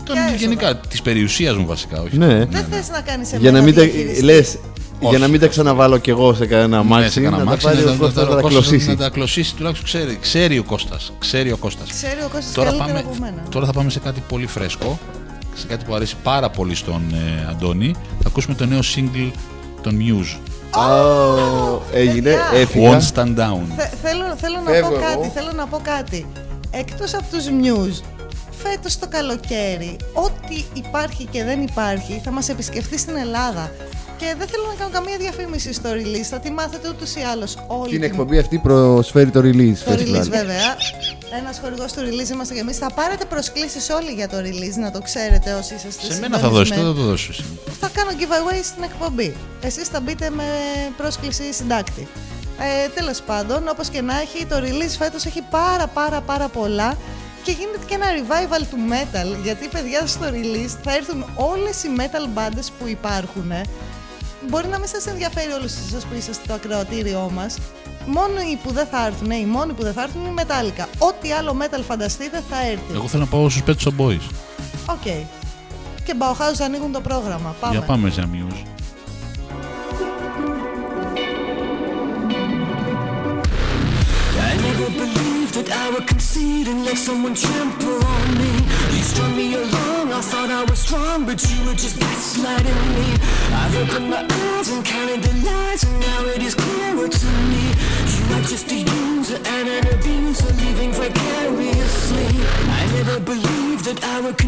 S1: Τον,
S2: Ποια
S1: γενικά, της περιουσίας μου βασικά, όχι.
S3: Ναι.
S2: Δεν θες να κάνεις
S3: Για να
S2: εμένα
S3: μην τα,
S2: διαχειριστή.
S3: Λες,
S1: Όχι.
S3: για να μην τα ξαναβάλω κι εγώ σε κανένα
S1: Ναι,
S3: μάξι,
S1: σε κανένα
S3: να τα
S1: μάξι,
S3: πάρει
S1: να
S3: ο
S1: τα-
S3: Κώστας
S1: να
S3: να τα
S1: τα- Κώστας
S3: κλωσίσει.
S1: Να τα κλωσίσει, τουλάχιστον ξέρει, ξέρει ο Κώστας. Ξέρει ο Κώστας.
S2: Ξέρει ο Κώστας
S1: Τώρα
S2: καλύτερα
S1: πάμε,
S2: από μένα.
S1: τώρα θα πάμε σε κάτι πολύ φρέσκο, σε κάτι που αρέσει πάρα πολύ στον ε, Αντώνη. Θα ακούσουμε το νέο single των Muse.
S3: Ω, Έγινε,
S2: παιδιά.
S3: έφυγα.
S1: Won't Stand Down.
S2: Θε- θέλω, θέλω να
S3: Φεύγω
S2: πω
S3: εγώ.
S2: κάτι, θέλω να πω κάτι. Εκτός από τους Muse, φέτος το καλοκαίρι, ό,τι υπάρχει και δεν υπάρχει θα μας επισκεφτεί στην Ελλάδα. Και δεν θέλω να κάνω καμία διαφήμιση στο release, θα τη μάθετε ούτως ή άλλως όλη
S3: Την
S2: την-
S3: εκπομπή αυτή προσφέρει το release.
S2: Το
S3: Festival.
S2: release βέβαια. Ένας χορηγός του release είμαστε και εμείς. Θα πάρετε προσκλήσεις όλοι για το release, να το ξέρετε όσοι είσαστε
S1: Σε μένα θα δώσει,
S2: συντονισμένοι.
S1: δεν θα το δώσει. εσύ.
S2: Θα κάνω giveaway στην εκπομπή. Εσείς θα μπείτε με πρόσκληση συντάκτη. Ε, Τέλος πάντων, όπως και να έχει, το release φέτος έχει πάρα πάρα πάρα πολλά και γίνεται και ένα revival του metal. Γιατί, παιδιά, στο release θα έρθουν όλες οι metal bands που υπάρχουν. Μπορεί να μην σας ενδιαφέρει όλου εσάς που είσαστε στο ακροατήριό μας. Μόνο οι που δεν θα έρθουν, οι μόνοι που δεν θα έρθουν είναι η Metallica. Ό,τι άλλο metal φανταστείτε θα έρθει.
S1: Εγώ θέλω να πάω στους Pet Shop Boys.
S2: OK. Και Bauhaus ανοίγουν το πρόγραμμα. Πάμε.
S1: Για πάμε σε Muse.
S12: But I would concede and let someone trample on me. You strung me along, I thought I was strong, but you were just gaslighting me. I've opened my eyes and counted the lies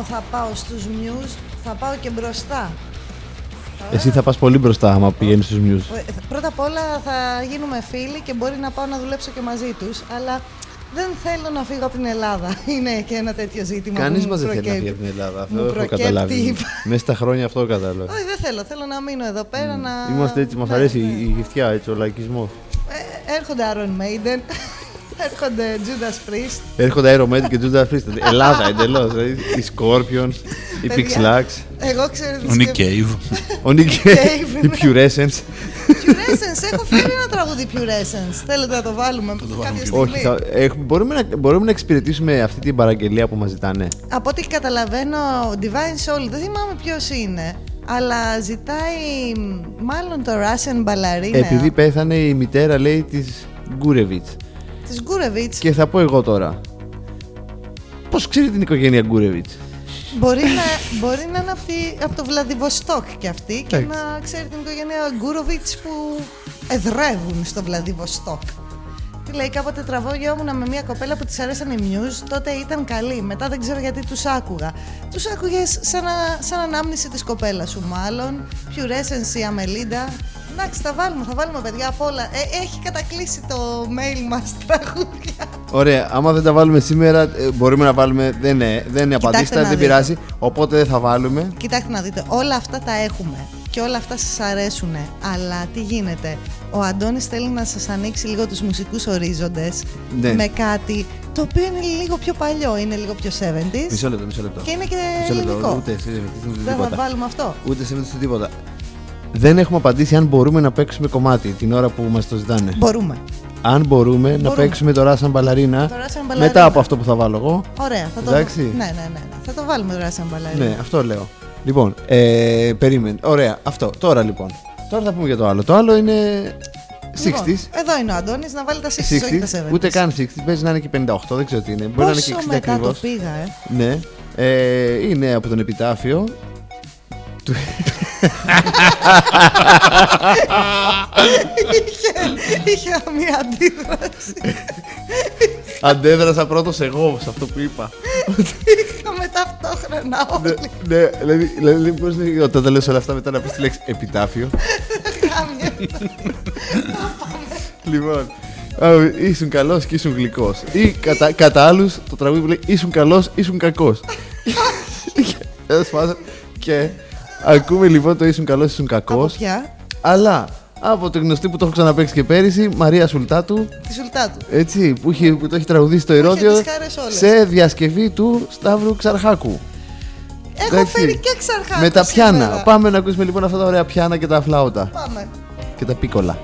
S2: Μόνο θα πάω στους Muse, θα πάω και μπροστά.
S3: Εσύ θα πας πολύ μπροστά άμα πηγαίνεις στους Muse.
S2: Ε, Πρώτα απ' όλα θα γίνουμε φίλοι και μπορεί να πάω να δουλέψω και μαζί τους, αλλά δεν θέλω να φύγω από την Ελλάδα. Είναι και ένα τέτοιο ζήτημα. που
S3: Κανείς
S2: μου
S3: μας δεν θέλει να
S2: προκύπτει.
S3: φύγει από την Ελλάδα.
S2: Μου
S3: Αυτό έχω
S2: προκύπτει.
S3: καταλάβει. Μέσα στα χρόνια αυτό κατάλαβα.
S2: Όχι, δεν θέλω. Θέλω να μείνω εδώ πέρα να.
S3: Είμαστε έτσι, μας
S2: Ναι,
S3: αρέσει
S2: ναι.
S3: η η γυφτιά, έτσι, ο λαϊκισμός.
S2: Ε, έρχονται Iron Maiden, έρχονται Judas Priest.
S3: Έρχονται Iron Maiden και Judas Priest. Ελλάδα εντελώς. δηλαδή, Οι Scorpions, οι
S2: Παιδιά,
S3: Pixlax,
S2: Εγώ ξέρω
S1: Ο Nick Cave.
S3: ο Nick
S2: Cave,
S3: οι
S2: ναι.
S3: Purescence.
S2: Purescence, έχω φέρει ένα τραγούδι Purescence. Θέλετε να το βάλουμε κάποια στιγμή;
S3: Όχι, θα, έχουμε- μπορούμε, να, μπορούμε να εξυπηρετήσουμε αυτή την παραγγελία που μας ζητάνε.
S2: Από ό,τι καταλαβαίνω, Divine Soul, δεν θυμάμαι ποιος είναι, αλλά ζητάει μ, μάλλον το Russian Ballerina
S3: Επειδή πέθανε η μητέρα, λέει, της Γκούρεβιτς.
S2: Της Γκούρεβιτς.
S3: Και θα πω εγώ τώρα. Πώς ξέρει την οικογένεια Γκούρεβιτς;
S2: Μπορεί να, μπορεί να είναι από, τη- από το Βλαδιβοστόκ και αυτή και
S3: Εντάξει.
S2: να ξέρει την οικογένεια Γκούροβιτς που εδρεύουν στο Βλαδιβοστόκ. Τι λέει, κάποτε τραβόγιόμουν με μια κοπέλα που της αρέσαν οι Muse, τότε ήταν καλή. Μετά δεν ξέρω γιατί τους άκουγα. Τους άκουγες σαν, να, σαν ανάμνηση της κοπέλας σου μάλλον. Purescence η Αμελίντα. Εντάξει, θα βάλουμε, θα βάλουμε παιδιά από όλα. Ε, έχει κατακλείσει το mail μας τραγούδια.
S3: Ωραία, άμα δεν τα βάλουμε σήμερα, ε, μπορούμε να βάλουμε. Δεν είναι, δεν είναι απαντήστα,
S2: να
S3: δεν
S2: δείτε.
S3: πειράζει. Οπότε δεν θα βάλουμε.
S2: Κοιτάξτε να δείτε, όλα αυτά τα έχουμε και όλα αυτά σας αρέσουν. Αλλά τι γίνεται, ο Αντώνης θέλει να σας ανοίξει λίγο τους μουσικούς ορίζοντες
S3: Ναι.
S2: με κάτι το οποίο είναι λίγο πιο παλιό, είναι λίγο πιο 70s
S3: Μισό λεπτό, μισό λεπτό.
S2: και είναι και
S3: Μισό λεπτό,
S2: ελληνικό.
S3: Ούτε σε ούτε
S2: Δεν θα
S3: τίποτα.
S2: βάλουμε αυτό.
S3: Ούτε σε ούτε τίποτα. Δεν έχουμε απαντήσει αν μπορούμε να παίξουμε κομμάτι την ώρα που μας το ζητάνε.
S2: Μπορούμε.
S3: Αν μπορούμε, να
S2: Μπορούμε.
S3: παίξουμε το Russian Ballerina
S2: Το Russian Ballerina.
S3: μετά από αυτό που θα βάλω εγώ.
S2: Ωραία, θα το,
S3: Εντάξει.
S2: ναι, ναι, ναι, ναι. Θα το βάλουμε τώρα σαν μπαλαρίνο.
S3: Ναι, αυτό λέω. Λοιπόν, ε, περίμενε. Ωραία, αυτό. Τώρα λοιπόν. Τώρα θα πούμε για το άλλο. Το άλλο είναι 60s.
S2: Λοιπόν, εδώ είναι ο Αντώνης να βάλει τα 60s, όχι τα 70s.
S3: ούτε καν 60s. Παίζει να είναι και 58, δεν ξέρω τι είναι. Μπορεί να είναι και
S2: Πόσο
S3: 60
S2: μετά
S3: ακριβώς.
S2: το πήγα, ε.
S3: Ναι. Ε, είναι από τον επιτάφιο. Του-
S2: είχε, είχε μια αντίδραση.
S3: Αντέδρασα πρώτος εγώ σε αυτό που είπα.
S2: Είχαμε ταυτόχρονα όλοι.
S3: ναι, δηλαδή, δηλαδή πώς είναι όταν τα λες όλα αυτά μετά να πεις τη λέξη επιτάφιο.
S2: Χάμια.
S3: λοιπόν, α, ήσουν καλός και ήσουν γλυκός. Ή κατά, κατά άλλους το τραγούδι που λέει ήσουν καλός, ήσουν κακός. και ακούμε λοιπόν το ήσουν καλός, ήσουν κακός.
S2: Από ποια;
S3: Αλλά από το γνωστή που το έχω ξαναπέξει και πέρυσι, Μαρία Σουλτάτου.
S2: Τη Σουλτάτου.
S3: Έτσι, που, έχει, που το έχει τραγουδήσει το ερώτιο
S2: τις χάρες όλες.
S3: σε διασκευή του Σταύρου Ξαρχάκου.
S2: Έχω
S3: Εντάξει.
S2: φέρει και ξαρχάκου
S3: Με τα πιάνα.
S2: σήμερα.
S3: Πάμε να ακούσουμε λοιπόν αυτά τα ωραία πιάνα και τα φλάουτα.
S2: Πάμε.
S3: Και τα πίκολα.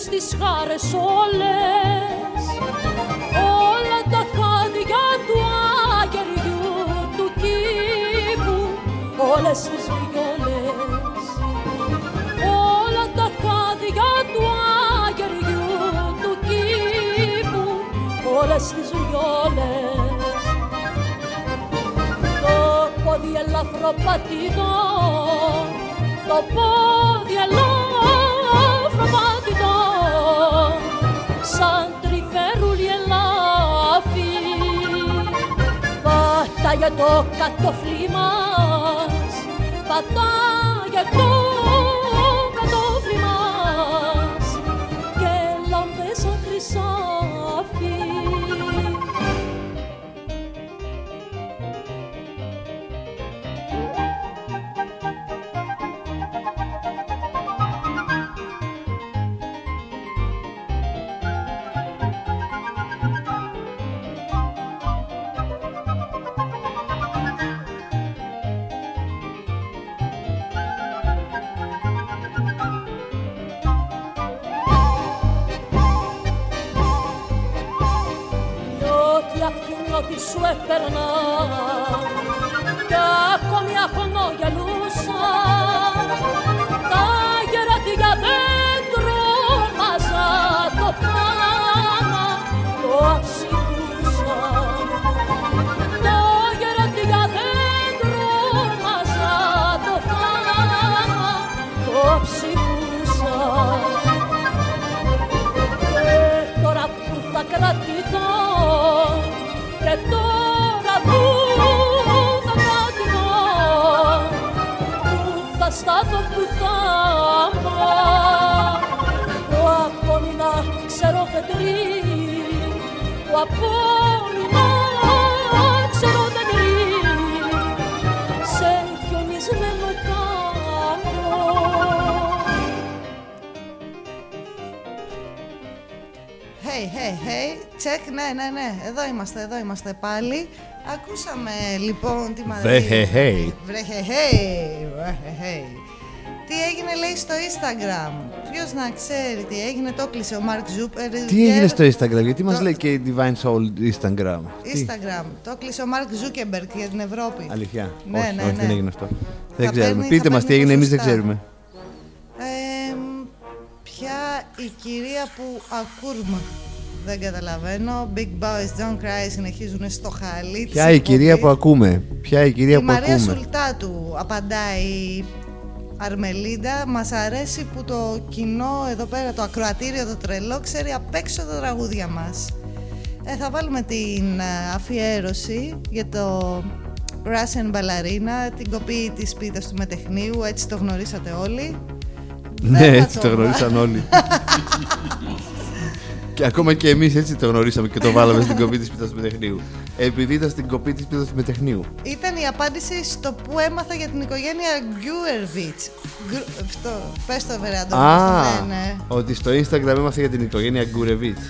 S13: Είχες τις χάρες όλες. Όλα τα χάδια του αγεριού του κήπου Όλες τις βιολές Όλα τα χάδια του αγεριού του κήπου Όλες τις βιολές το πόδι ελαφροπατητό το πόδι ελαφροπατητό σαν τριφέρουλι ελάφι. Πατάγε το κατοφλί μας πατάγε
S2: είμαστε, εδώ είμαστε πάλι. Ακούσαμε λοιπόν τη Μαρία.
S3: Βρε, hey, hey.
S2: Βρε, hey, hey, βρε, hey, hey. Τι έγινε λέει στο Instagram; Ποιος να ξέρει τι έγινε, το κλείσε ο Μαρκ Ζούκερ.
S3: Τι έγινε στο Instagram, γιατί μας λέει και η Divine Soul Instagram. Τι;
S2: Instagram. Το κλείσε ο Μαρκ Ζούκερμπεργκ για την Ευρώπη.
S3: Αλήθεια.
S2: Ναι,
S3: όχι,
S2: ναι,
S3: όχι,
S2: ναι.
S3: δεν έγινε αυτό. Δεν
S2: Θα
S3: ξέρουμε.
S2: παίρνει-
S3: Πείτε
S2: θα
S3: μας τι
S2: παίρνει
S3: έγινε, εμείς δεν
S2: ποσοστά.
S3: ξέρουμε.
S2: Ε, ποια η κυρία που ακούρμα; Δεν καταλαβαίνω. Big boys don't cry συνεχίζουν στο χαλί. της
S3: Ποια η κυρία
S2: εκπομπής.
S3: που ακούμε; Ποια η κυρία
S2: Η
S3: που
S2: Μαρία
S3: ακούμε;
S2: Σουλτάτου απαντάει η Αρμελίντα. Μας αρέσει που το κοινό εδώ πέρα, το ακροατήριο, το τρελό, ξέρει απ' έξω τα τραγούδια μας. Ε, θα βάλουμε την ε, αφιέρωση για το Russian Ballerina, την κοπή της πίτας του Μετεχνείου, έτσι το γνωρίσατε όλοι.
S3: Ναι,
S2: Δεν θα
S3: έτσι το γνωρίσαν όλοι. και ακόμα και εμείς έτσι το γνωρίσαμε και το βάλαμε στην κοπή της πίτας του Μετεχνείου. Επειδή ήταν στην κοπή της πίτας του Μετεχνείου.
S2: Ήταν η απάντηση στο που έμαθα για την οικογένεια Γκούερβιτς. Γκρου- Αυτό, πες το Βεράντο.
S3: Α,
S2: ναι, ναι.
S3: ότι στο Instagram έμαθα για την οικογένεια Γκουρεβίτς.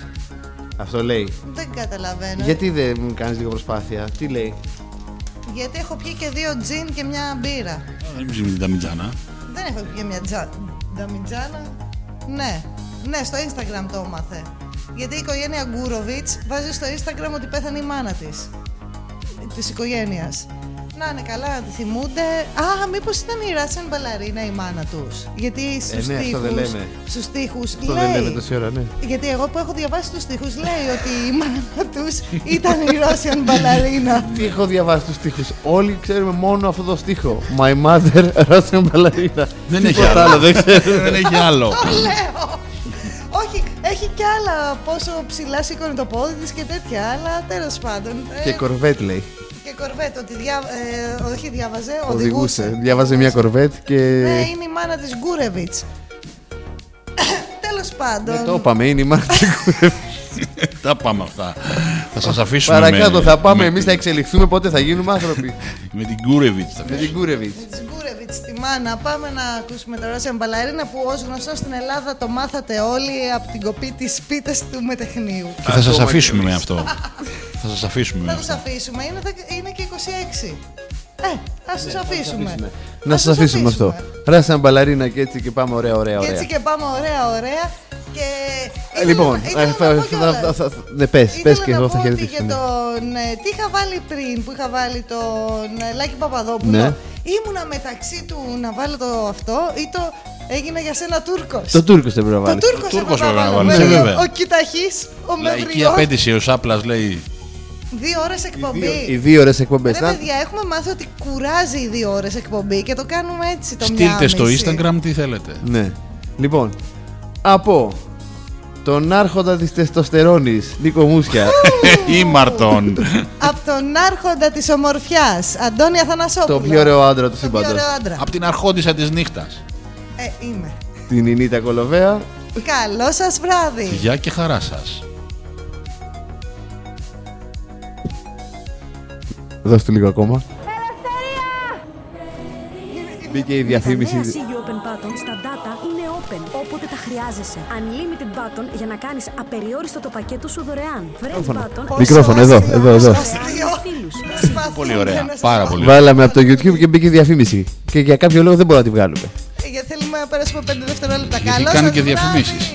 S3: Αυτό λέει.
S2: Δεν καταλαβαίνω.
S3: Γιατί δεν μου κάνεις λίγο προσπάθεια; Τι λέει;
S2: Γιατί έχω πιει και δύο τζιν και μια μπύρα.
S1: Δεν μην ψήνει την ταμιτζάνα.
S2: Δεν έχω πιει και μια τζα... νταμιτζάνα. Ναι, ναι, στο Instagram το έμαθε. Γιατί η οικογένεια Γκούροβιτς βάζει στο Instagram ότι πέθανε η μάνα της. Της οικογένειας. να είναι καλά, να τη θυμούνται. Α, μήπως ήταν η Russian Ballerina η μάνα τους. Γιατί στους
S3: ναι, αυτό δεν
S2: στίχους,
S3: λένε.
S2: στους στίχους
S3: Αυτό δεν λέμε
S2: λέει,
S3: τόση ώρα, ναι.
S2: γιατί εγώ που έχω διαβάσει τους στίχους λέει ότι η μάνα τους ήταν η Russian Ballerina.
S3: Τι έχω διαβάσει τους στίχους; Όλοι ξέρουμε μόνο αυτό το στίχο. My mother, Russian ballerina.
S14: Δεν έχει
S3: Τίποτα
S14: άλλο.
S3: δεν ξέρουμε.
S14: Δεν έχει άλλο.
S2: Το λέω. Όχι, έχει κι άλλα πόσο ψηλά σήκωνε το πόδι της και τέτοια, αλλά τέλος πάντων. ε,
S3: Και κορβέτ λέει.
S2: και κορβέτ, ότι διά, ε, όχι διάβαζε, οδηγούσε.
S3: Οδηγούσε. Διάβαζε μια κορβέτ και.
S2: Ναι, είναι η μάνα της Γκούρεβιτς. Τέλος πάντων.
S3: Δεν το είπαμε, είναι η μάνα της Γκούρεβιτς.
S14: Τα πάμε αυτά. Θα σας αφήσουμε
S3: Παρακάτω
S14: με-
S3: θα πάμε,
S14: με
S3: εμείς
S14: την-
S3: θα εξελιχθούμε, πότε θα γίνουμε άνθρωποι.
S14: Με την Γκούρεβιτς θα
S3: Με την Γκούρεβιτς.
S2: Της Γκούρεβιτς τη μάνα. Πάμε να ακούσουμε το Russian Ballerina που ως γνωστό στην Ελλάδα το μάθατε όλοι από την κοπή της πίτας του μετεχνίου.
S14: Και θα σας αφήσουμε με αυτό. Θα σας αφήσουμε με
S2: Θα τους
S14: αυτό.
S2: αφήσουμε, είναι, δεκα- είναι και 26. Ε, ας τους αφήσουμε.
S3: Να
S2: Ας
S3: σα
S2: τους
S3: αφήσουμε αυτό. Ράσαν μπαλαρίνα και έτσι και πάμε ωραία, ωραία,
S2: Και
S3: ωραία.
S2: έτσι και πάμε ωραία, ωραία. Και
S3: Ε, Λοιπόν,
S2: ήθελα
S3: ε,
S2: να
S3: θα-
S2: πω
S3: θα-
S2: κιόλας.
S3: θα- θα- ναι, πες,
S2: Ήθελα
S3: πες και
S2: να
S3: εγώ
S2: πω
S3: θα
S2: ότι
S3: χαιρετήσω.
S2: Για
S3: ναι.
S2: τον, ε, τι είχα βάλει πριν, που είχα βάλει τον ε, Λάκη Παπαδόπουλο,
S3: Ναι.
S2: ήμουνα μεταξύ του να βάλω το αυτό ή το έγινε για σένα Τούρκος.
S3: Το Τούρκος δεν πρέπει να
S2: Το
S3: βάλει.
S2: Τούρκος
S14: Τούρκος
S2: έπρεπε να
S14: έπρεπε να
S2: βάλω.
S14: βάλεις,
S2: Λέει,
S14: ε, βέβαια.
S2: Ο Κιταχής, ο
S14: Λαϊκή
S2: Μευριός.
S14: απέτηση ο Σάπλας λέει
S2: Δύο ώρες εκπομπή.
S3: Οι δύο ώρες εκπομπές.
S2: Ρε παιδιά, έχουμε μάθει ότι κουράζει οι δύο ώρες εκπομπή και το κάνουμε έτσι το
S14: Στείλτε στο
S2: μιάμιση.
S14: Instagram τι θέλετε.
S3: Ναι. Λοιπόν, από τον άρχοντα της τεστοστερόνης, Νίκο Μούσια.
S14: Ήμαρτον.
S2: Από τον άρχοντα της ομορφιάς, Αντώνη Αθανασόπουλο.
S3: το πιο ωραίο άντρα του
S2: Το πιο ωραίο
S3: σύμπαντος.
S2: άντρα.
S14: Από την αρχόντισσα της νύχτας.
S2: Ε, είμαι.
S3: Την Ινίτα Κολοβέα.
S2: Καλό σας βράδυ.
S14: Γεια και χαρά σας.
S3: Δώσ' του λίγο ακόμα. Μπήκε η
S15: Τα
S3: διαφήμιση.
S15: νέα CU Open Button στα data είναι open, όποτε τα χρειάζεσαι. Unlimited button για να κάνεις απεριόριστο το πακέτο σου δωρεάν. French
S3: Μικρόφωνο.
S15: button.
S3: Μικρόφωνο, εδώ, εδώ, εδώ.
S15: Φίλους.
S14: Πολύ ωραία. Πάρα πολύ.
S3: Βάλαμε από το YouTube και μπήκε διαφήμιση. Και για κάποιο λόγο δεν μπορούμε να τη βγάλουμε.
S2: Ε, Γιατί θέλουμε να περάσουμε 5 δευτερόλεπτα.
S14: Γιατί
S2: Καλό
S14: κάνει
S2: σας
S14: και
S2: βράδυ.
S14: διαφημίσεις.